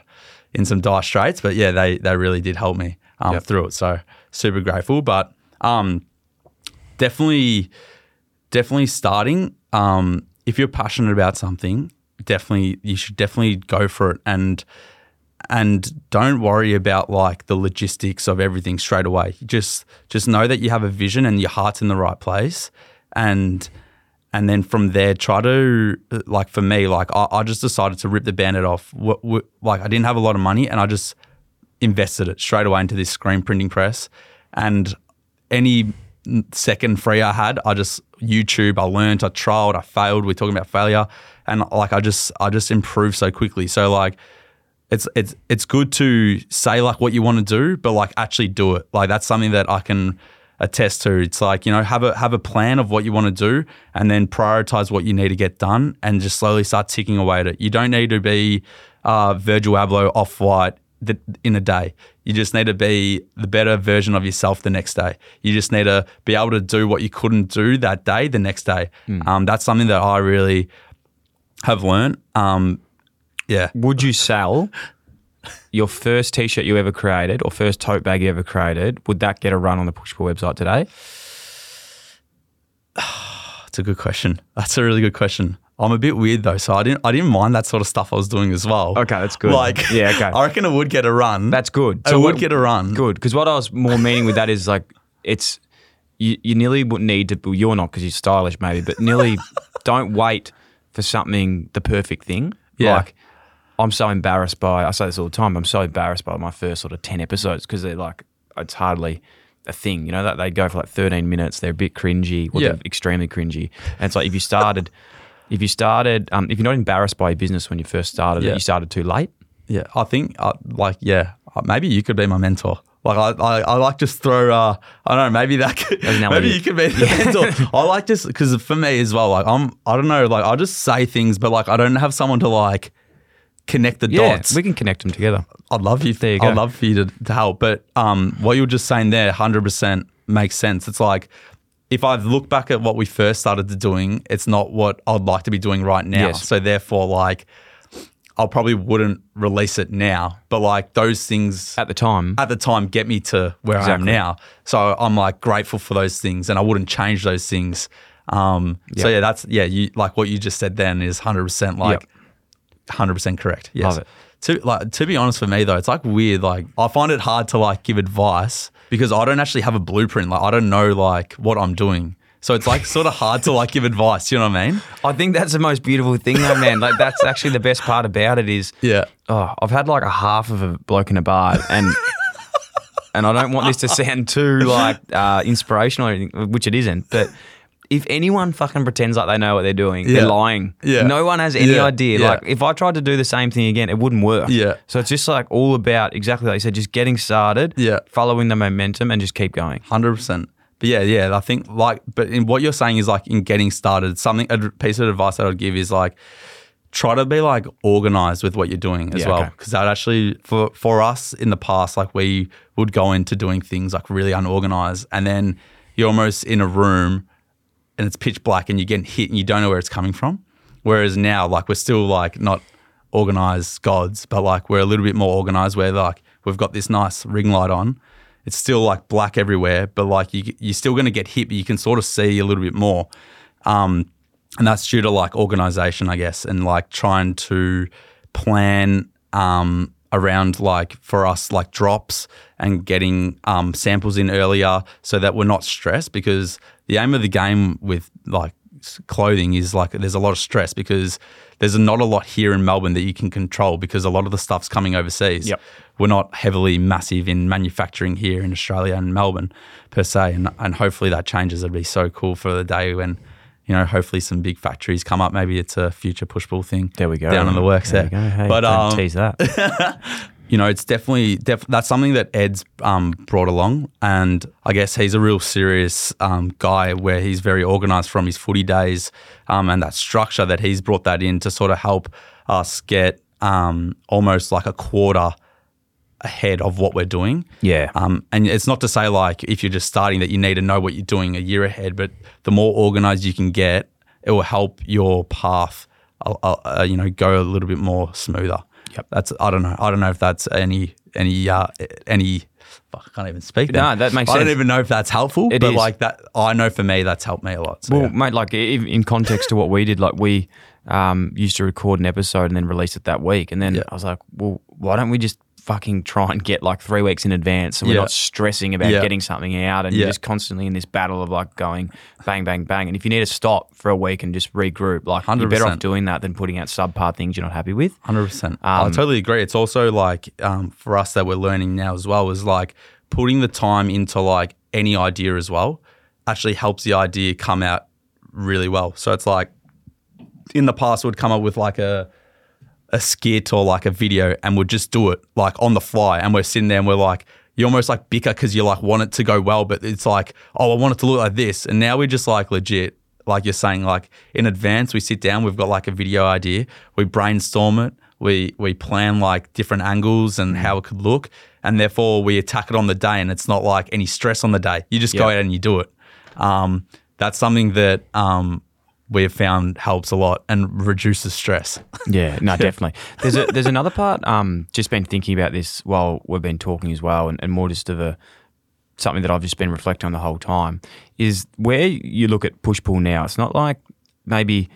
in some dire straits, but yeah, they they really did help me um, Yep. through it. So super grateful. But um, definitely, definitely starting. Um, if you're passionate about something, definitely you should definitely go for it and and don't worry about like the logistics of everything straight away. Just just know that you have a vision and your heart's in the right place, and and then from there try to like for me like I, I just decided to rip the bandit off. Like I didn't have a lot of money and I just invested it straight away into this screen printing press, and any second free I had, I just YouTube. I learned, I trialed, I failed. We're talking about failure, and like I just I just improved so quickly. So like it's it's it's good to say like what you want to do, but like actually do it. Like that's something that I can attest to. It's like you know have a have a plan of what you want to do, and then prioritize what you need to get done, and just slowly start ticking away at it. You don't need to be uh, Virgil Abloh off white th- in a day. You just need to be the better version of yourself the next day. You just need to be able to do what you couldn't do that day the next day. Um, that's something that I really have learned. Um, yeah. Would you sell your first t-shirt you ever created or first tote bag you ever created? Would that get a run on the Push Pull website today? (sighs) That's a good question. That's a really good question. I'm a bit weird though, so I didn't I didn't mind that sort of stuff I was doing as well. Okay, that's good. Like Yeah, okay. (laughs) I reckon it would get a run. That's good. it would what- get a run. Good, because what I was more meaning with that is like it's you, you nearly would need to. Well, you're not because you're stylish, maybe, but nearly (laughs) don't wait for something the perfect thing. Yeah. Like I'm so embarrassed by. I say this all the time. I'm so embarrassed by my first sort of ten episodes because they're like it's hardly a thing. You know that they go for like 13 minutes. They're a bit cringy. Well, Yeah. extremely cringy. And it's like if you started, (laughs) if you started, um, if you're not embarrassed by your business when you first started, Yeah. you started too late. Yeah, I think uh, like yeah, uh, maybe you could be my mentor. Like I, I, I like just throw. Uh, I don't know. Maybe that. Could, (laughs) maybe Elliot. you could be the mentor. (laughs) I like just because for me as well. Like I'm. I don't know. Like I just say things, but like I don't have someone to like connect the Yeah, dots. we can connect them together. I'd love you. There you go. I'd love for you to, to help. But um, what you were just saying there, hundred percent makes sense. It's like if I look back at what we first started doing, it's not what I'd like to be doing right now. Yes. So therefore, like, I probably wouldn't release it now. But like those things At the time, at the time get me to where Exactly. I am now. So I'm like grateful for those things, and I wouldn't change those things. Um, So yeah, that's yeah. You like what you just said then is hundred percent like Yep. hundred percent correct. Yes. Love it. To like to be honest, for me though, it's like weird. Like I find it hard to like give advice because I don't actually have a blueprint. Like I don't know like what I'm doing. So it's like sort of hard to like give advice. You know what I mean? I think that's the most beautiful thing, though, man. Like that's actually the best part about it is, Yeah. oh, I've had like a half of a bloke in a bar, and and I don't want this to sound too like uh, inspirational or anything, which it isn't. But if anyone fucking pretends like they know what they're doing, Yeah. they're lying. Yeah. No one has any Yeah. idea. Yeah. Like if I tried to do the same thing again, it wouldn't work. Yeah. So it's just like all about exactly like you said, just getting started. Yeah. Following the momentum and just keep going. Hundred percent. But yeah, yeah, I think like, but in what you're saying is like in getting started, something a piece of advice that I'd give is like try to be like organized with what you're doing as Yeah, well, okay. because that actually for for us in the past, like we would go into doing things like really unorganized, and then you're almost in a room and it's pitch black and you're getting hit and you don't know where it's coming from. Whereas now, like we're still like not organized gods, but like we're a little bit more organized where like we've got this nice ring light on. It's still like black everywhere, but like you, you're still going to get hit, but you can sort of see a little bit more. Um, and that's due to like organization, I guess, and like trying to plan um, around like for us like drops and getting um, samples in earlier so that we're not stressed because the aim of the game with like clothing is like there's a lot of stress because there's not a lot here in Melbourne that you can control because a lot of the stuff's coming overseas. Yep. We're not heavily massive in manufacturing here in Australia and Melbourne per se, and and hopefully that changes. It'd be so cool for the day when you know, hopefully some big factories come up. Maybe it's a future push pull thing. There we go. Down in the works There there. Hey, but um, tease that. (laughs) you know, it's definitely def- that's something that Ed's um, brought along, and I guess he's a real serious um, guy where he's very organised from his footy days, um, and that structure that he's brought that in to sort of help us get um, almost like a quarter ahead of what we're doing. Yeah. Um, and it's not to say like if you're just starting that you need to know what you're doing a year ahead, but the more organised you can get, it will help your path, uh, uh, you know, go a little bit more smoother. Yep. That's I don't know. I don't know if that's any any uh, any. fuck, I can't even speak. No, now. that makes I don't even know if that's helpful, It but is. like that, I know for me that's helped me a lot. So, Well, yeah. mate, like in context to what we did, like we um, used to record an episode and then release it that week, and then Yeah. I was like, well, why don't we just fucking try and get like three weeks in advance, and we're Yeah. not stressing about Yeah. getting something out, and Yeah. you're just constantly in this battle of like going bang, bang, bang, and if you need to stop for a week and just regroup, like you're better off doing that than putting out subpar things you're not happy with. Hundred percent. I Um, totally agree. It's also like um, for us that we're learning now as well is like putting the time into like any idea as well actually helps the idea come out really well. So it's like in the past we'd come up with like a a skit or like a video and we'd just do it like on the fly and we're sitting there and we're like you almost like bicker because you like want it to go well but it's like oh I want it to look like this. And now we're just like legit like you're saying like in advance we sit down we've got like a video idea we brainstorm it we we plan like different angles and how it could look and therefore we attack it on the day and it's not like any stress on the day. You just go out and you do it. Um, that's something that um, we have found helps a lot and reduces stress (laughs) Yeah, no, definitely. There's a there's another part. Um, just been thinking about this while we've been talking as well, and, and more just of a something that I've just been reflecting on the whole time is where you look at push pull now. It's not like maybe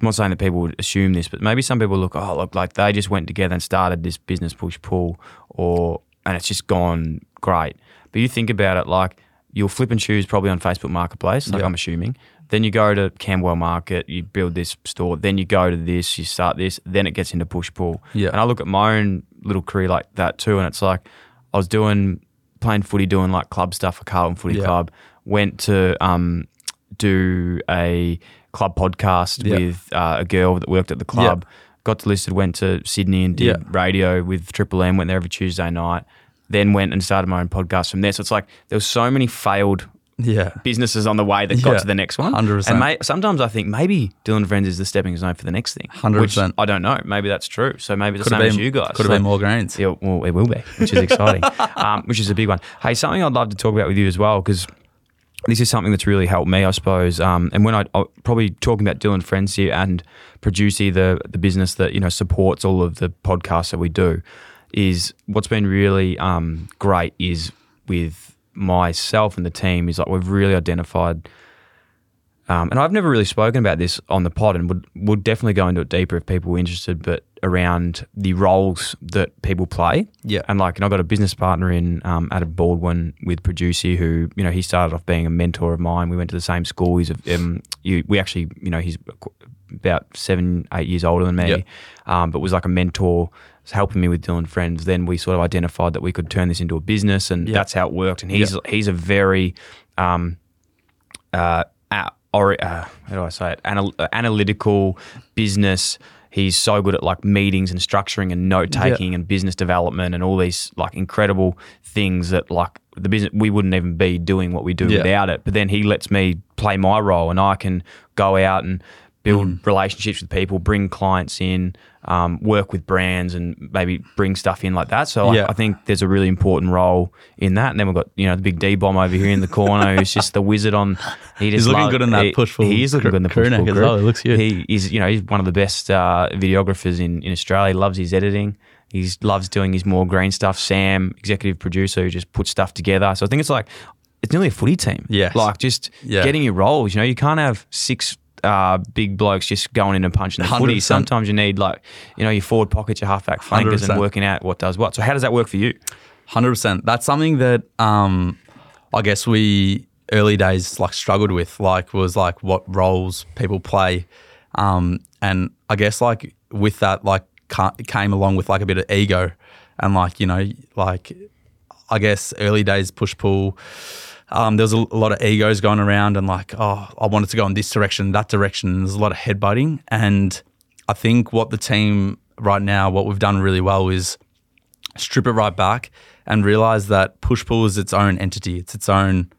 I'm not saying that people would assume this, but maybe some people look, oh, look, like they just went together and started this business push pull, or and it's just gone great. But you think about it, like you'll flip and choose probably on Facebook Marketplace, like Yeah. I'm assuming. Then you go to Camberwell Market, you build this store. Then you go to this, you start this. Then it gets into push pull. Yeah. And I look at my own little career like that too, and it's like I was doing playing footy, doing like club stuff for Carlton Footy Yeah. Club. Went to um, do a club podcast Yeah. with uh, a girl that worked at the club. Yeah. Got delisted, went to Sydney and did radio with Triple M. Went there every Tuesday night. Then went and started my own podcast from there. So it's like there was so many failed Yeah. businesses on the way that got Yeah, to the next one. 100%. And may, sometimes I think maybe Dyl & Friends is the stepping stone for the next thing. 100%. Which I don't know. Maybe that's true. So maybe the Could same have as been, you guys. Could have been more grains. yeah, well, it will be, which is exciting, (laughs) um, which is a big one. Hey, something I'd love to talk about with you as well, because this is something that's really helped me, I suppose. Um, and when I probably talking about Dyl & Friends here and Producy, the the business that you know supports all of the podcasts that we do, is what's been really um, great is with myself and the team is like we've really identified. Um, and I've never really spoken about this on the pod, and would would definitely go into it deeper if people were interested. But around the roles that people play, Yeah. and like, and I've got a business partner in um, Adam Baldwin with Producer, who you know he started off being a mentor of mine. We went to the same school. He's a, um, you, we actually, you know, he's about seven, eight years older than me, Yep. um, but was like a mentor, helping me with Dyl & Friends. Then we sort of identified that we could turn this into a business, and that's how it worked. And he's he's a very um, uh, or uh, how do I say it? Anal- uh, analytical business. He's so good at like meetings and structuring and note taking and business development and all these like incredible things that like the business we wouldn't even be doing what we do without it. But then he lets me play my role and I can go out and build Mm. relationships with people, bring clients in, um, work with brands, and maybe bring stuff in like that. So Yeah. I think there's a really important role in that. And then we've got you know the big D bomb over here in the corner, (laughs) who's just the wizard on. He He's looking good in that he- He is looking good in the crew push pull well. It looks good. He is you know he's one of the best uh, videographers in in Australia. He loves his editing. He loves doing his more green stuff. Sam, executive producer, who just puts stuff together. So I think it's like it's nearly a footy team. Yeah, like just getting your roles. You know, you can't have six. Uh, big blokes just going in and punching the footy. 100%. Sometimes you need like, you know, your forward pockets, your halfback flankers, and 100%. working out what does what. So how does that work for you? Hundred percent. That's something that um, I guess we early days like struggled with. Like was like what roles people play, um, and I guess like with that like came along with like a bit of ego, and like you know like I guess early days push pull. Um, there was a, a lot of egos going around, and like, oh, I wanted to go in this direction, that direction. There's a lot of headbutting, and I think what the team right now, what we've done really well is strip it right back and realize that push pull is its own entity. It's its own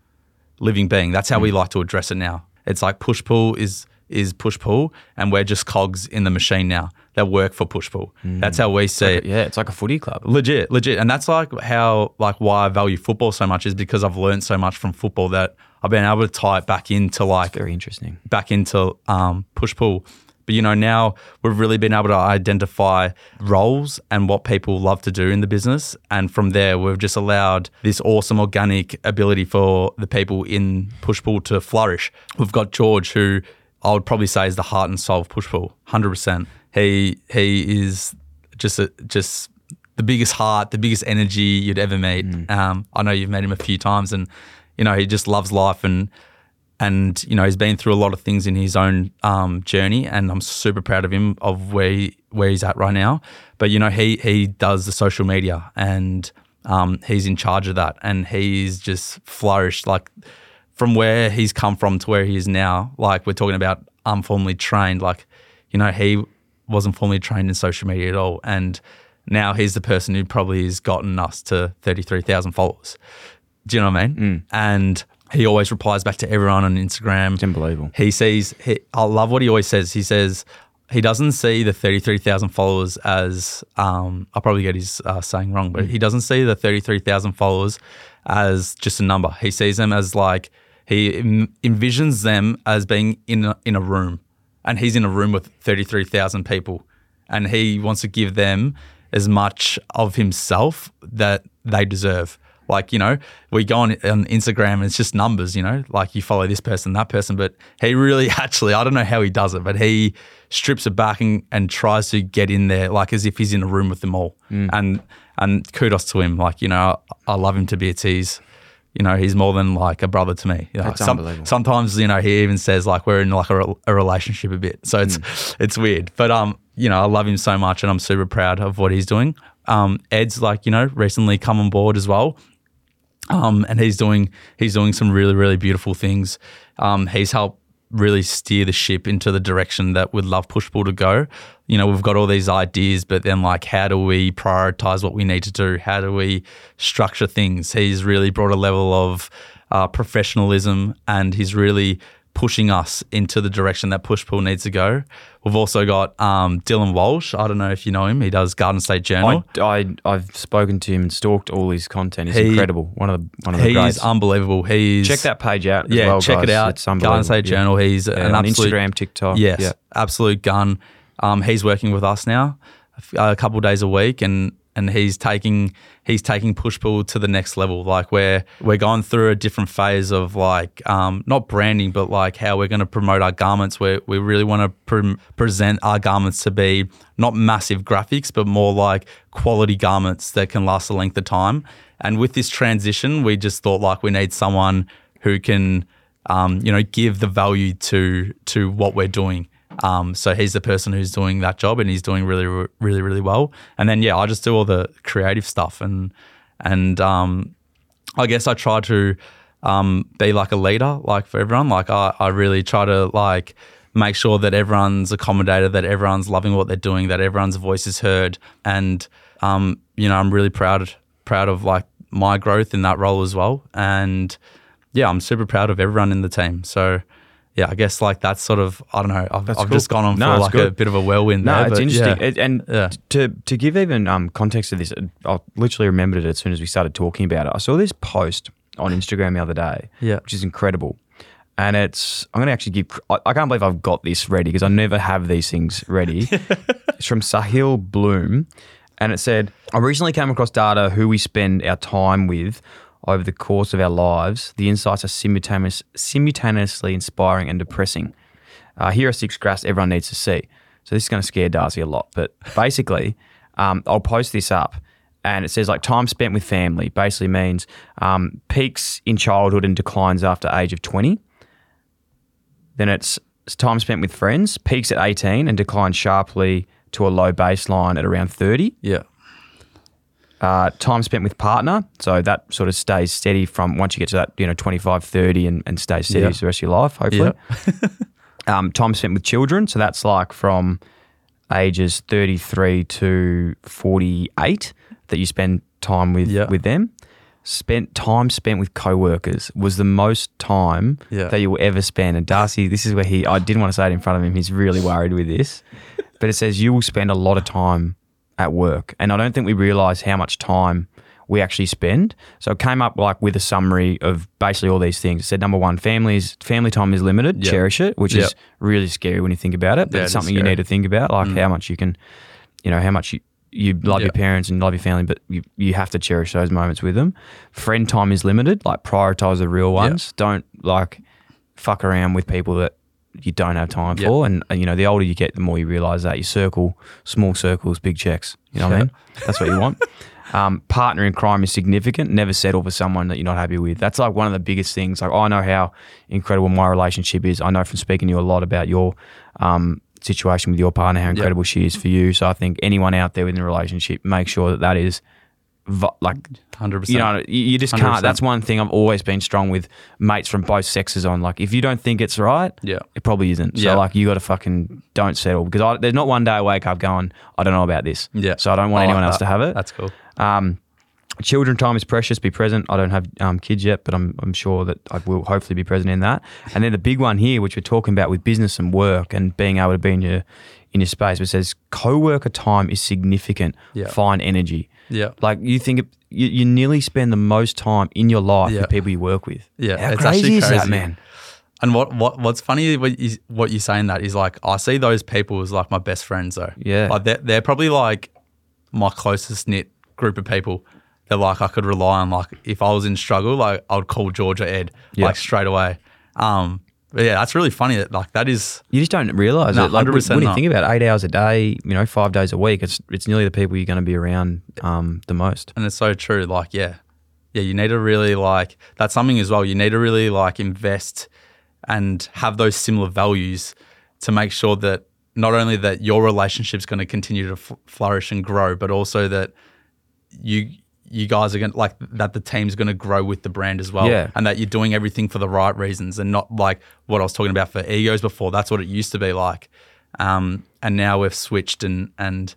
living being. That's how we like to address it now. It's like push pull is is push pull, and we're just cogs in the machine now that work for push pull. That's how we see it. Yeah, it's like a footy club. Legit, legit, and that's like how like why I value football so much is because I've learned so much from football that I've been able to tie it back into like Very interesting. back into um, push pull. But you know, now we've really been able to identify roles and what people love to do in the business, and from there, we've just allowed this awesome organic ability for the people in push pull to flourish. We've got George, who I would probably say is the heart and soul of push pull, hundred percent. He he is just a, just the biggest heart, the biggest energy you'd ever meet. Um, I know you've met him a few times, and you know he just loves life and and you know he's been through a lot of things in his own um, journey, and I'm super proud of him of where he, where he's at right now. But you know he he does the social media, and um, he's in charge of that, and he's just flourished like from where he's come from to where he is now. Like we're talking about unformally trained, like you know he wasn't formally trained in social media at all, and now he's the person who probably has gotten us to thirty three thousand followers. Do you know what I mean? And he always replies back to everyone on Instagram. It's unbelievable. He sees. He, I love what he always says. He says he doesn't see the thirty-three thousand followers as. Um, I'll probably get his uh, saying wrong, but he doesn't see the thirty-three thousand followers as just a number. He sees them as like he envisions them as being in a, in a room, and he's in a room with thirty-three thousand people, and he wants to give them as much of himself that they deserve. Like, you know, we go on, on Instagram and it's just numbers, you know, like you follow this person, that person. But he really (laughs) actually, I don't know how he does it, but he strips it back and, and tries to get in there like as if he's in a room with them all. Mm. And and kudos to him. Like, you know, I, I love him to be a He's, you know, he's more than like a brother to me. You know, That's unbelievable. Sometimes, you know, he even says like we're in like a, a relationship a bit. So it's it's weird. But um, you know, I love him so much and I'm super proud of what he's doing. Um, Ed's like, you know, recently come on board as well. um, and he's doing he's doing some really really beautiful things. Um, he's helped really steer the ship into the direction that we'd love Pushpull to go. You know, we've got all these ideas, but then like, how do we prioritize what we need to do? How do we structure things? He's really brought a level of uh, professionalism, and he's really pushing us into the direction that push pull needs to go. We've also got um, Dylan Walsh. I don't know if you know him. He does Garden State Journal. I, I have spoken to him and stalked all his content. He's He- incredible. One of the one of the He's greats. unbeliable. He's Check that page out. as Yeah, well, check guys. it out. It's unbelievable. Garden State Yeah. Journal. He's Yeah, an on absolute Instagram, TikTok. Yes, Yeah. absolute gun. Um, he's working with us now, a couple days a week, and and he's taking he's taking push pull to the next level. Like where we're going through a different phase of like um, not branding, but like how we're going to promote our garments. Where we really want to pre- present our garments to be not massive graphics, but more like quality garments that can last a length of time. And with this transition, we just thought like we need someone who can um, you know, give the value to to what we're doing. Um, so he's the person who's doing that job, and he's doing really, really, really well. And then yeah, I just do all the creative stuff, and and um, I guess I try to um, be like a leader, like for everyone. Like I, I really try to like make sure that everyone's accommodated, that everyone's loving what they're doing, that everyone's voice is heard, and um, you know, I'm really proud proud of like my growth in that role as well. And yeah, I'm super proud of everyone in the team. So yeah, I guess like that's sort of I don't know. I've, I've cool. just gone on No, for like a bit of a whirlwind. No, there, it's interesting. yeah. It- and Yeah. to to give even um, context to this, I literally remembered it as soon as we started talking about it. I saw this post on Instagram the other day, Yeah. which is incredible. And it's I'm going to actually give. I, I can't believe I've got this ready because I never have these things ready. (laughs) it's from Sahil Bloom, and it said, "I recently came across data who we spend our time with." Over the course of our lives, the insights are simultaneous, simultaneously inspiring and depressing. Uh, here are six graphs everyone needs to see. So this is going to scare Darcy a lot, but basically, (laughs) um, I'll post this up, and it says like time spent with family. Basically means um, peaks in childhood and declines after age of twenty. Then it's time spent with friends, peaks at eighteen and declines sharply to a low baseline at around thirty. yeah, Uh, time spent with partner, so that sort of stays steady from once you get to that you know 25, 30 and, and stays steady Yeah. for the rest of your life, hopefully (laughs) (laughs) um, time spent with children. So that's like from ages 33 to 48 that you spend time with Yeah. with them. Spent time spent with co-workers was the most time Yeah. that you will ever spend. And Darcy, this is where he I didn't want to say it in front of him. He's really worried with this. (laughs) But it says you will spend a lot of time at work. And I don't think we realize how much time we actually spend. So it came up like with a summary of basically all these things. It said number one, families family time is limited. Yep. Cherish it, which Yep. is really scary when you think about it. But Yeah, it's something you need to think about, like how much you can, you know, how much you, you love your parents and love your family, but you, you have to cherish those moments with them. Friend time is limited. Like prioritize the real ones. Don't like fuck around with people that you don't have time Yep. for. And, and, you know, the older you get, the more you realize that you circle small circles, big checks. You know what I mean? That's what you want. (laughs) Um, partner in crime is significant. Never settle for someone that you're not happy with. That's like one of the biggest things. Like I know how incredible my relationship is. I know from speaking to you a lot about your um, situation with your partner, how incredible she is for you. So I think anyone out there within a relationship, make sure that that is like 100%. you know, you you just 100%. can't. That's one thing I've always been strong with mates from both sexes on. Like, if you don't think it's right, Yeah. it probably isn't. So, Yeah. like, you got to fucking don't settle because I, there's not one day I wake up going, I don't know about this. Yeah. So I don't want I like anyone else to have it. That's cool. Um, children time is precious. Be present. I don't have um, kids yet, but I'm, I'm sure that I will hopefully be present in that. And then the big one here, which we're talking about with business and work and being able to be in your in your space, which says co-worker time is significant. Yeah. Find energy. Yeah. Like you think you, you nearly spend the most time in your life Yeah. with people you work with. Yeah, How it's crazy actually is that, crazy. man? And what, what what's funny what you, what you're saying that is like I see those people as like my best friends though. Yeah. like they're, they're probably like my closest knit group of people. That like I could rely on. Like if I was in struggle, like I would call George or Ed Yeah. like straight away. Um, but yeah, that's really funny. That like that is You just don't realize No, it. Like when, 100% when you not. think about it, eight hours a day, you know, five days a week, it's it's nearly the people you're going to be around um, the most. and it's so true. Like, yeah, yeah, you need to really like that's something as well. You need to really like invest and have those similar values to make sure that not only that your relationship's going to continue to f- flourish and grow, but also that you you guys are going to like that the team's going to grow with the brand as well. Yeah. And that you're doing everything for the right reasons and not like what I was talking about for egos before. That's what it used to be like. Um, and now we've switched and, and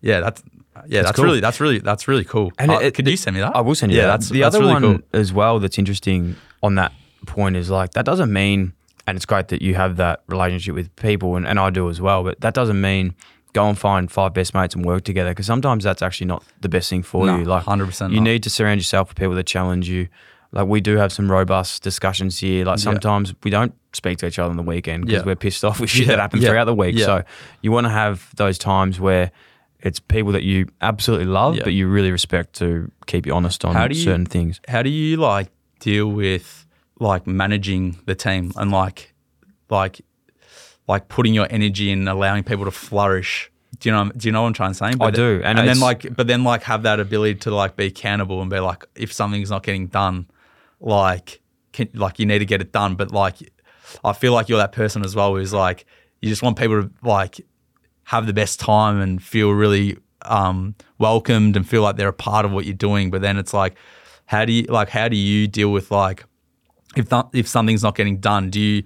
yeah, that's, yeah, that's, cool. really, that's really, that's really cool. And Uh, it- could you send me that? I will send you yeah, that. That's the that's other really one cool. as well that's interesting on that point is like that doesn't mean and it's great that you have that relationship with people and, and I do as well, but that doesn't mean go and find five best mates and work together because sometimes that's actually not the best thing for No, you. Like 100% you not. need to surround yourself with people that challenge you. Like we do have some robust discussions here. Like sometimes we don't speak to each other on the weekend because Yeah. we're pissed off (laughs) with shit Yeah, that happens yeah, throughout the week. yeah. So you want to have those times where it's people that you absolutely love, Yeah. but you really respect to keep you honest on you- certain things. How do you like deal with like managing the team and like like like putting your energy in allowing people to flourish? Do you know do you know what I'm trying to say? I do, and And, then like but then like have that ability to like be accountable and be like if something's not getting done, like can, like you need to get it done. But like I feel like you're that person as well who's like you just want people to like have the best time and feel really um, welcomed and feel like they're a part of what you're doing. But then it's like, how do you like how do you deal with like if not, if something's not getting done? Do you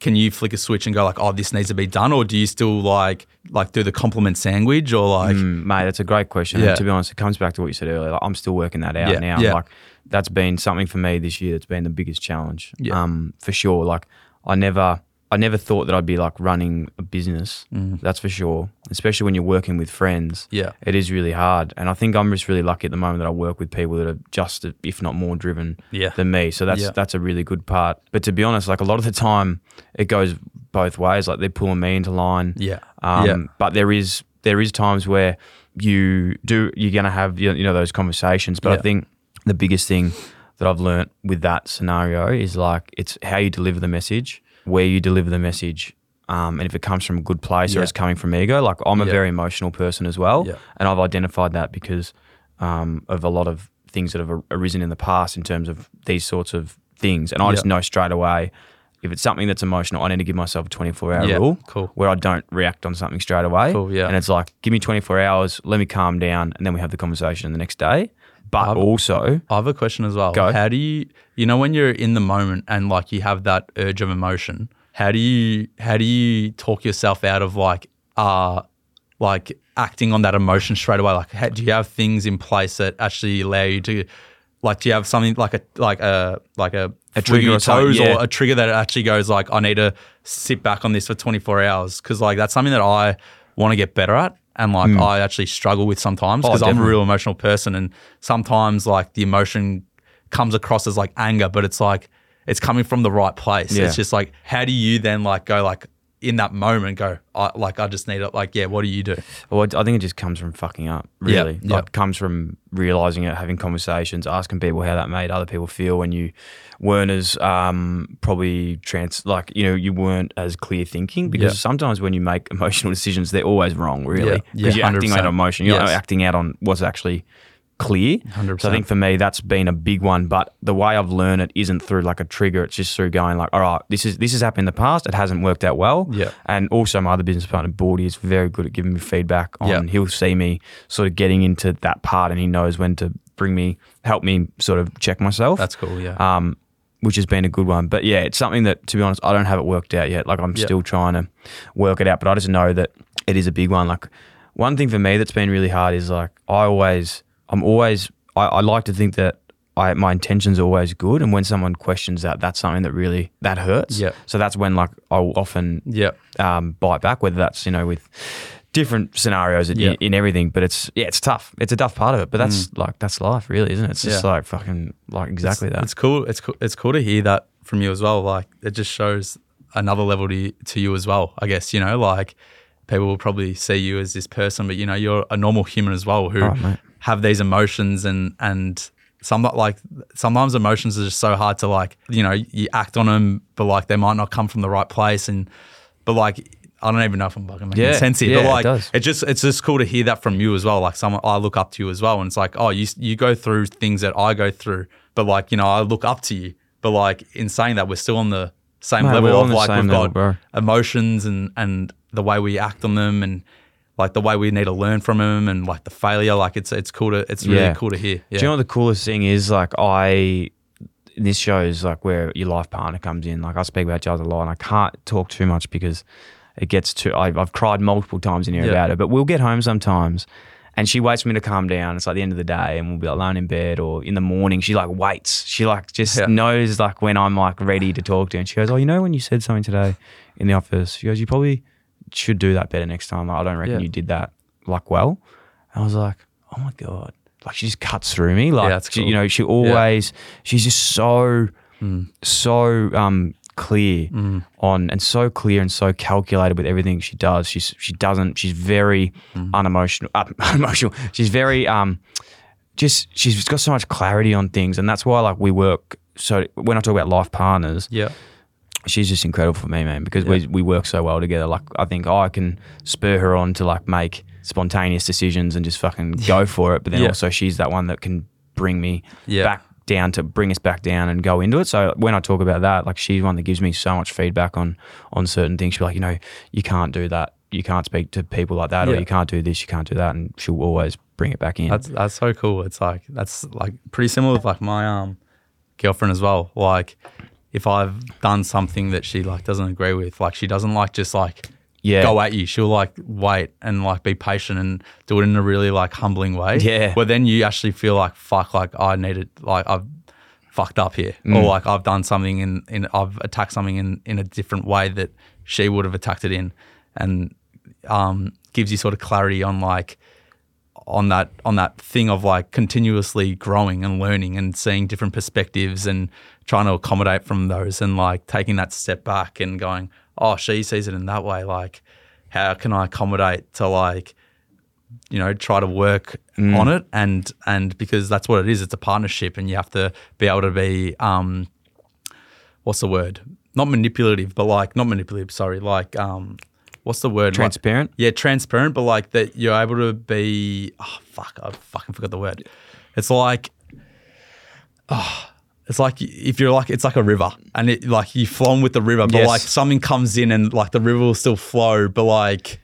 can you flick a switch and go like, oh, this needs to be done, or do you still like like do the compliment sandwich or like Mm, mate, that's a great question. Yeah. And to be honest, it comes back to what you said earlier. Like, I'm still working that out Yeah, now. yeah. Like that's been something for me this year that's been the biggest challenge. Yeah. Um, for sure. Like I never I never thought that I'd be like running a business. That's for sure. Especially when you're working with friends. Mm. Yeah. It is really hard. And I think I'm just really lucky at the moment that I work with people that are just if not more driven Yeah. than me. So that's Yeah. that's a really good part. But to be honest, like a lot of the time it goes both ways. Like they're pulling me into line. Yeah. Um, Yeah. But there is there is times where you do you're gonna have you know those conversations. But I think the biggest thing that I've learnt with that scenario is like it's how you deliver the message, where you deliver the message. Um, and if it comes from a good place or it's coming from ego, like I'm a Yeah. very emotional person as well, Yeah. and I've identified that because um, of a lot of things that have arisen in the past in terms of these sorts of things, and I just know straight away if it's something that's emotional, I need to give myself a 24 hour Yeah, rule cool. where I don't react on something straight away. Cool, yeah. And it's like, give me 24 hours, let me calm down, and then we have the conversation the next day. But also, I have a question as well. Go. How do you, you know, when you're in the moment and like you have that urge of emotion, how do you, how do you talk yourself out of like, uh, like acting on that emotion straight away? Like, how, do you have things in place that actually allow you to, like, do you have something like a, like a, like a, A trigger or toes yeah. or a trigger that actually goes like, I need to sit back on this for 24 hours? Cause like that's something that I want to get better at. And like I actually struggle with sometimes Hmm. Oh, because I'm a real emotional person and sometimes like the emotion comes across as like anger but it's like it's coming from the right place Yeah. it's just like how do you then like go like in that moment go I, like i just need it like yeah what do you do well, I think it just comes from fucking up, really. yeah. Like, comes from realizing it, having conversations, asking people how that made other people feel when you weren't as um, probably trans, like, you know, you weren't as clear thinking because Yeah. sometimes when you make (laughs) emotional decisions, they're always wrong, really. Because yeah, you're acting out 100%. on emotion, you're Yes. acting out on what's actually clear. 100%. So I think for me that's been a big one. But the way I've learned it isn't through like a trigger. It's just through going like, all right, this is this has happened in the past. It hasn't worked out well. Yeah. And also my other business partner, Bordy, is very good at giving me feedback on. Yeah. He'll see me sort of getting into that part, and he knows when to bring me, help me sort of check myself. that's cool yeah um, which has been a good one. But yeah, it's something that, to be honest, I don't have it worked out yet. Like I'm Yeah. still trying to work it out, but I just know that it is a big one. Like one thing for me that's been really hard is like I always, I'm always, I, I like to think that I, my intentions are always good, and when someone questions that, that's something that really that hurts. Yeah. So that's when like I'll often yeah um, bite back, whether that's you know with different scenarios in, Yeah. in everything. But it's yeah, it's tough. It's a tough part of it. But that's like that's life, really, isn't it? It's just Mm. Yeah. like fucking like exactly it's, that. it's cool it's cool it's cool to hear that from you as well like it just shows another level to, to you as well i guess you know like people will probably see you as this person but you know you're a normal human as well who Oh. Have these emotions and and some like sometimes emotions are just so hard to like you know you act on them but like they might not come from the right place and but like I don't even know if I'm fucking making Yeah, sense here, yeah, but it like does. it's just it's just cool to hear that from you as well. Like someone I look up to you as well, and it's like oh you you go through things that I go through, but like you know I look up to you, but like in saying that we're still on the same Mate, level of like we've level, got bro. emotions and and the way we act on them and like the way we need to learn from him and like the failure. Like it's it's cool to it's really Yeah. cool to hear. Yeah. Do you know what the coolest thing is? Like I, this shows like where your life partner comes in. Like I speak about Giles a lot, and I can't talk too much because it gets too. I've, I've cried multiple times in here Yeah. about it. But we'll get home sometimes, and she waits for me to calm down. It's like the end of the day, and we'll be like alone in bed or in the morning. She like waits. She like just Yeah. knows like when I'm like ready to talk to, her. and she goes, "Oh, you know when you said something today in the office?" She goes, "You probably should do that better next time. Like, I don't reckon Yeah. you did that like well." And I was like, "Oh my god." Like she just cuts through me. Like Yeah, she, you know, she always she's just so Mm. so um clear on and so clear and so calculated with everything she does. She's she doesn't she's very Mm. unemotional uh, (laughs) unemotional. She's very um just she's got so much clarity on things and that's why like we work so when I talk about life partners, Yeah. She's just incredible for me, man, because we we work so well together. Like I think I can spur her on to like make spontaneous decisions and just fucking (laughs) go for it. But then Yeah. also she's that one that can bring me Yeah. back down to bring us back down and go into it. So when I talk about that, like she's one that gives me so much feedback on on certain things. She'll be like, you know, you can't do that. You can't speak to people like that, or you can't do this, you can't do that, and she'll always bring it back in. That's that's so cool. It's like that's like pretty similar with like my um girlfriend as well. Like if I've done something that she like doesn't agree with, like she doesn't like just like Yeah. go at you. She'll like wait and like be patient and do it in a really like humbling way. Yeah. Where then you actually feel like fuck, like I needed like I've fucked up here, Mm. or like I've done something in in I've attacked something in in a different way that she would have attacked it in, and um gives you sort of clarity on like on that on that thing of like continuously growing and learning and seeing different perspectives and trying to accommodate from those and like taking that step back and going oh she sees it in that way like how can i accommodate to like you know try to work on it and and because that's what it is it's a partnership and you have to be able to be um what's the word not manipulative but like not manipulative sorry like um what's the word Like- Transparent? yeah, transparent, but like that you're able to be. Oh fuck, I fucking forgot the word. It's like, oh, it's like if you're like it's like a river, and it like you flow on with the river, but Yes. like something comes in and like the river will still flow, but like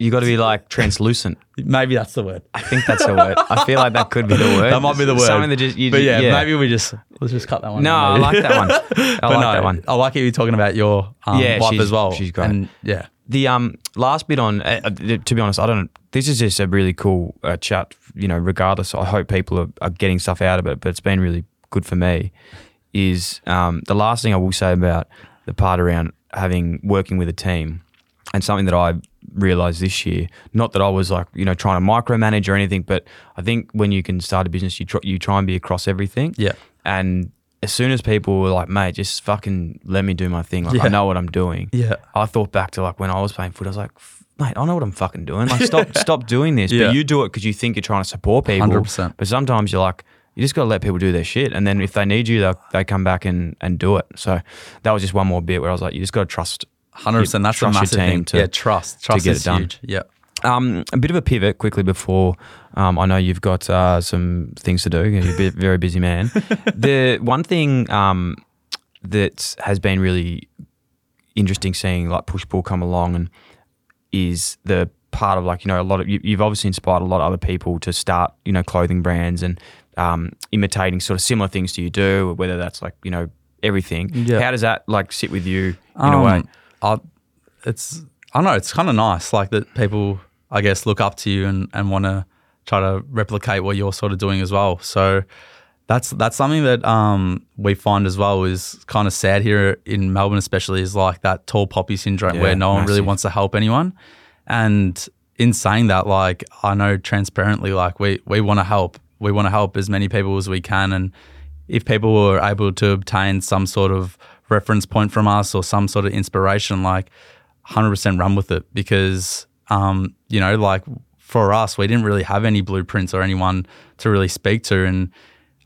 you got to be like translucent. maybe that's the word. I think that's the word. I feel like that could be the (laughs) word. That might be the word. Something that just, you, but yeah, maybe we just let's just cut that one. No, out, I maybe. like that one. (laughs) I but like no, that one. I like it you're talking about your um, Yeah, wife she's- as well. she's great. And yeah, The um last bit on, uh, uh, to be honest, I don't. This is just a really cool uh, chat. You know, regardless, I hope people are, are getting stuff out of it. But it's been really good for me. Is um the last thing I will say about the part around having working with a team, and something that I realized this year. Not that I was like you know trying to micromanage or anything, but I think when you can start a business, you try, you try and be across everything. Yeah. And as soon as people were like, mate, just fucking let me do my thing. Like, I know what I'm doing. Yeah. I thought back to like when I was playing foot, I was like, mate, I know what I'm fucking doing. Like, stop, (laughs) stop doing this. Yeah. But you do it because you think you're trying to support people. 100%. But sometimes you're like, you just got to let people do their shit. And then if they need you, they they come back and, and do it. So that was just one more bit where I was like, you just got to trust. hundred percent. That's a trust your massive team thing. to- yeah, trust. Trust get is it done. huge. Yeah. Um, a bit of a pivot quickly before um, I know you've got uh, some things to do. You're a very busy man. (laughs) the one thing um, that has been really interesting seeing like push pull come along and is the part of like you know a lot of you, you've obviously inspired a lot of other people to start you know clothing brands and um, imitating sort of similar things to you do whether that's like you know everything Yeah. how does that like sit with you in a way Um, I, it's I don't know. It's kind of nice, like that people, I guess, look up to you and, and want to try to replicate what you're sort of doing as well. So that's that's something that um, we find as well is kind of sad here in Melbourne, especially is like that tall poppy syndrome Yeah, where no one really wants to help anyone. And in saying that, like I know transparently, like we we want to help. We want to help as many people as we can, and if people were able to obtain some sort of reference point from us or some sort of inspiration, like 100% run with it because, um, you know, like for us, we didn't really have any blueprints or anyone to really speak to. And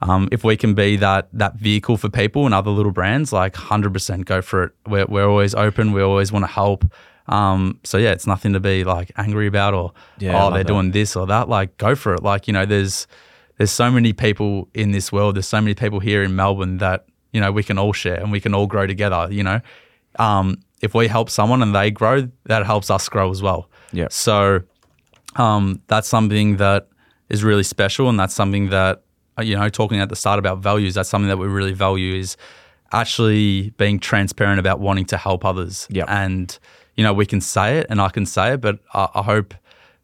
um, if we can be that that vehicle for people and other little brands, like 100% go for it. We're, we're always open. We always want to help. Um, so yeah, it's nothing to be like angry about or, Yeah, oh, they're that. doing this or that. Like go for it. Like, you know, there's, there's so many people in this world. There's so many people here in Melbourne that you know we can all share and we can all grow together. You know, um, if we help someone and they grow, that helps us grow as well. Yeah. So um, that's something that is really special, and that's something that uh, you know, talking at the start about values, that's something that we really value is actually being transparent about wanting to help others. Yep. and you know, we can say it, and I can say it, but I, I hope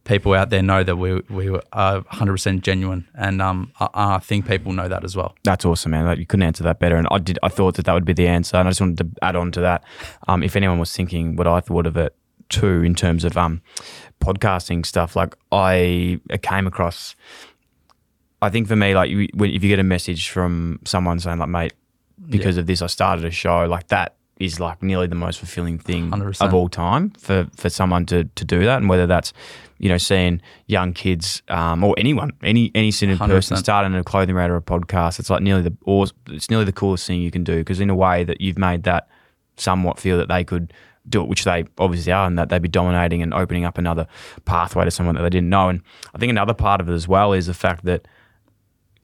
people out there know that we we are 100% genuine, and um, I, I think people know that as well. That's awesome, man. Like, you couldn't answer that better. And I did. I thought that that would be the answer, and I just wanted to add on to that. Um, if anyone was thinking what I thought of it too, in terms of um, podcasting stuff, like I came across. I think for me, like you, if you get a message from someone saying like, "Mate, because of this, I started a show," like that is like nearly the most fulfilling thing 100%. of all time for for someone to to do that, and whether that's you know seeing young kids um, or anyone, any any single person 100%. starting a clothing brand or a podcast, it's like nearly the or it's nearly the coolest thing you can do because in a way that you've made that somewhat feel that they could do it, which they obviously are, and that they'd be dominating and opening up another pathway to someone that they didn't know. And I think another part of it as well is the fact that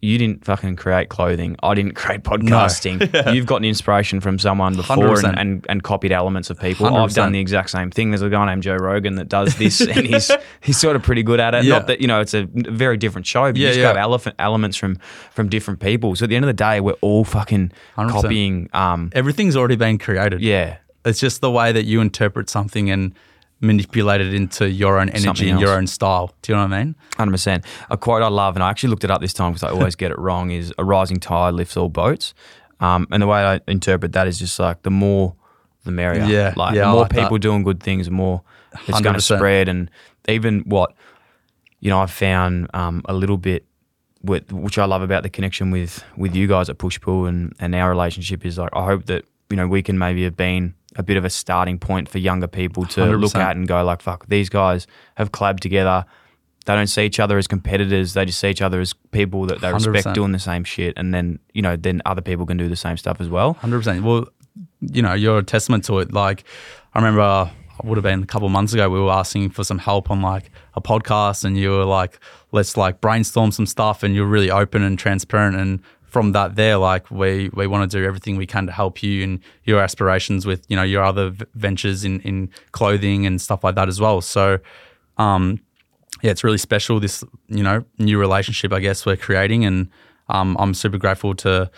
you didn't fucking create clothing. I didn't (laughs) create podcasting. (laughs) You've gotten inspiration from someone before and, and, and copied elements of people. i have done the exact same thing. There's a guy named Joe Rogan that does this, and (laughs) he's he's sort of pretty good at it. Yeah. Not that you know it's a very different show, but Yeah, you just yeah. elephant elements from from different people. So at the end of the day, we're all fucking 100%. copying. Um, Everything's already been created. yeah, It's just the way that you interpret something and manipulate it into your own energy Something and your own style. Do you know what I mean? Hundred percent. A quote I love, and I actually looked it up this time because I always get it wrong. Is a rising tide lifts all boats, um, and the way I interpret that is just like the more, the merrier. Yeah, like yeah, the I more like that. people doing good things, the more it's going to 100%. spread. And even what, you know, I've found um, a little bit. With, which I love about the connection with with you guys at Push Pull and, and our relationship is like I hope that you know we can maybe have been a bit of a starting point for younger people to look 100%. at and go like fuck these guys have collabed together they don't see each other as competitors. They just see each other as people that they respect 100%. doing the same shit. And then, you know, then other people can do the same stuff as well. Hundred percent. Well, you know, you're a testament to it. Like, I remember it would have been a couple of months ago. We were asking for some help on like a podcast, and you were like, "Let's like brainstorm some stuff," and you're really open and transparent. And from that, there, like, we we want to do everything we can to help you and your aspirations with you know your other v- ventures in in clothing and stuff like that as well. So, um, yeah, it's really special. This you know new relationship, I guess we're creating, and um, I'm super grateful to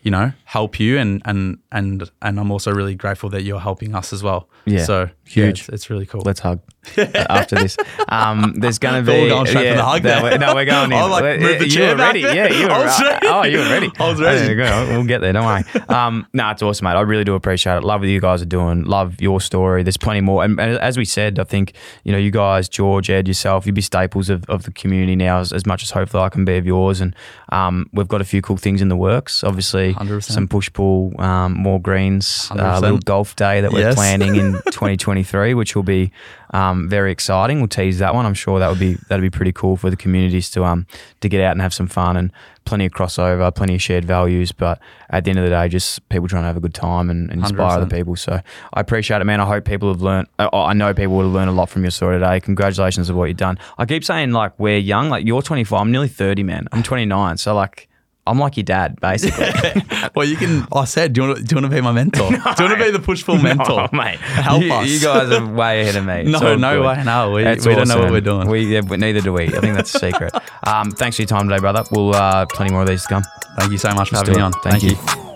you know help you, and and and and I'm also really grateful that you're helping us as well. Yeah, so huge. yeah, it's, it's really cool. Let's hug after this. Um, there's going to be. going straight for yeah, the hug no, we're- no, we're going (laughs) in. I like moved the you chair were ready. there. Yeah, you (laughs) were I was right. ready. Oh, you were ready. (laughs) I was ready. you. We'll get there. Don't worry. Um, no, it's awesome, mate. I really do appreciate it. Love what you guys are doing. Love your story. There's plenty more. And, and as we said, I think you know you guys, George, Ed, yourself, you'd be staples of, of the community now as, as much as hopefully I can be of yours. And um, we've got a few cool things in the works. Obviously, 100%. some push pull, um, more greens, uh, little golf day that we're Yes. planning in 2023, which will be um, very exciting. We'll tease that one. I'm sure that would be that'd be pretty cool for the communities to um to get out and have some fun and plenty of crossover, plenty of shared values. But at the end of the day, just people trying to have a good time and, and inspire other 100%. people. So I appreciate it, man. I hope people have learned. I I know people would have learned a lot from your story today. Congratulations of what you've done. I keep saying like we're young, like you're 25. I'm nearly 30, man. I'm 29. So like. I'm like your dad, basically. (laughs) well, you can. I said, do you want to, do you want to be my mentor? (laughs) Do you want to be the push pull (laughs) mentor? No, mate. Help you, us. You guys are way ahead of me. No, all no good. way, no. We- It's we don't know what we're doing. We, yeah, but neither do we. I think that's a secret. um, thanks for your time today, brother. We'll uh, plenty more of these to come. Thank you so much for Let's having me on. Thank you.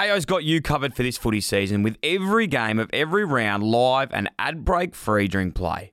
Kayo's got you covered for this footy season with every game of every round live and ad break free during play.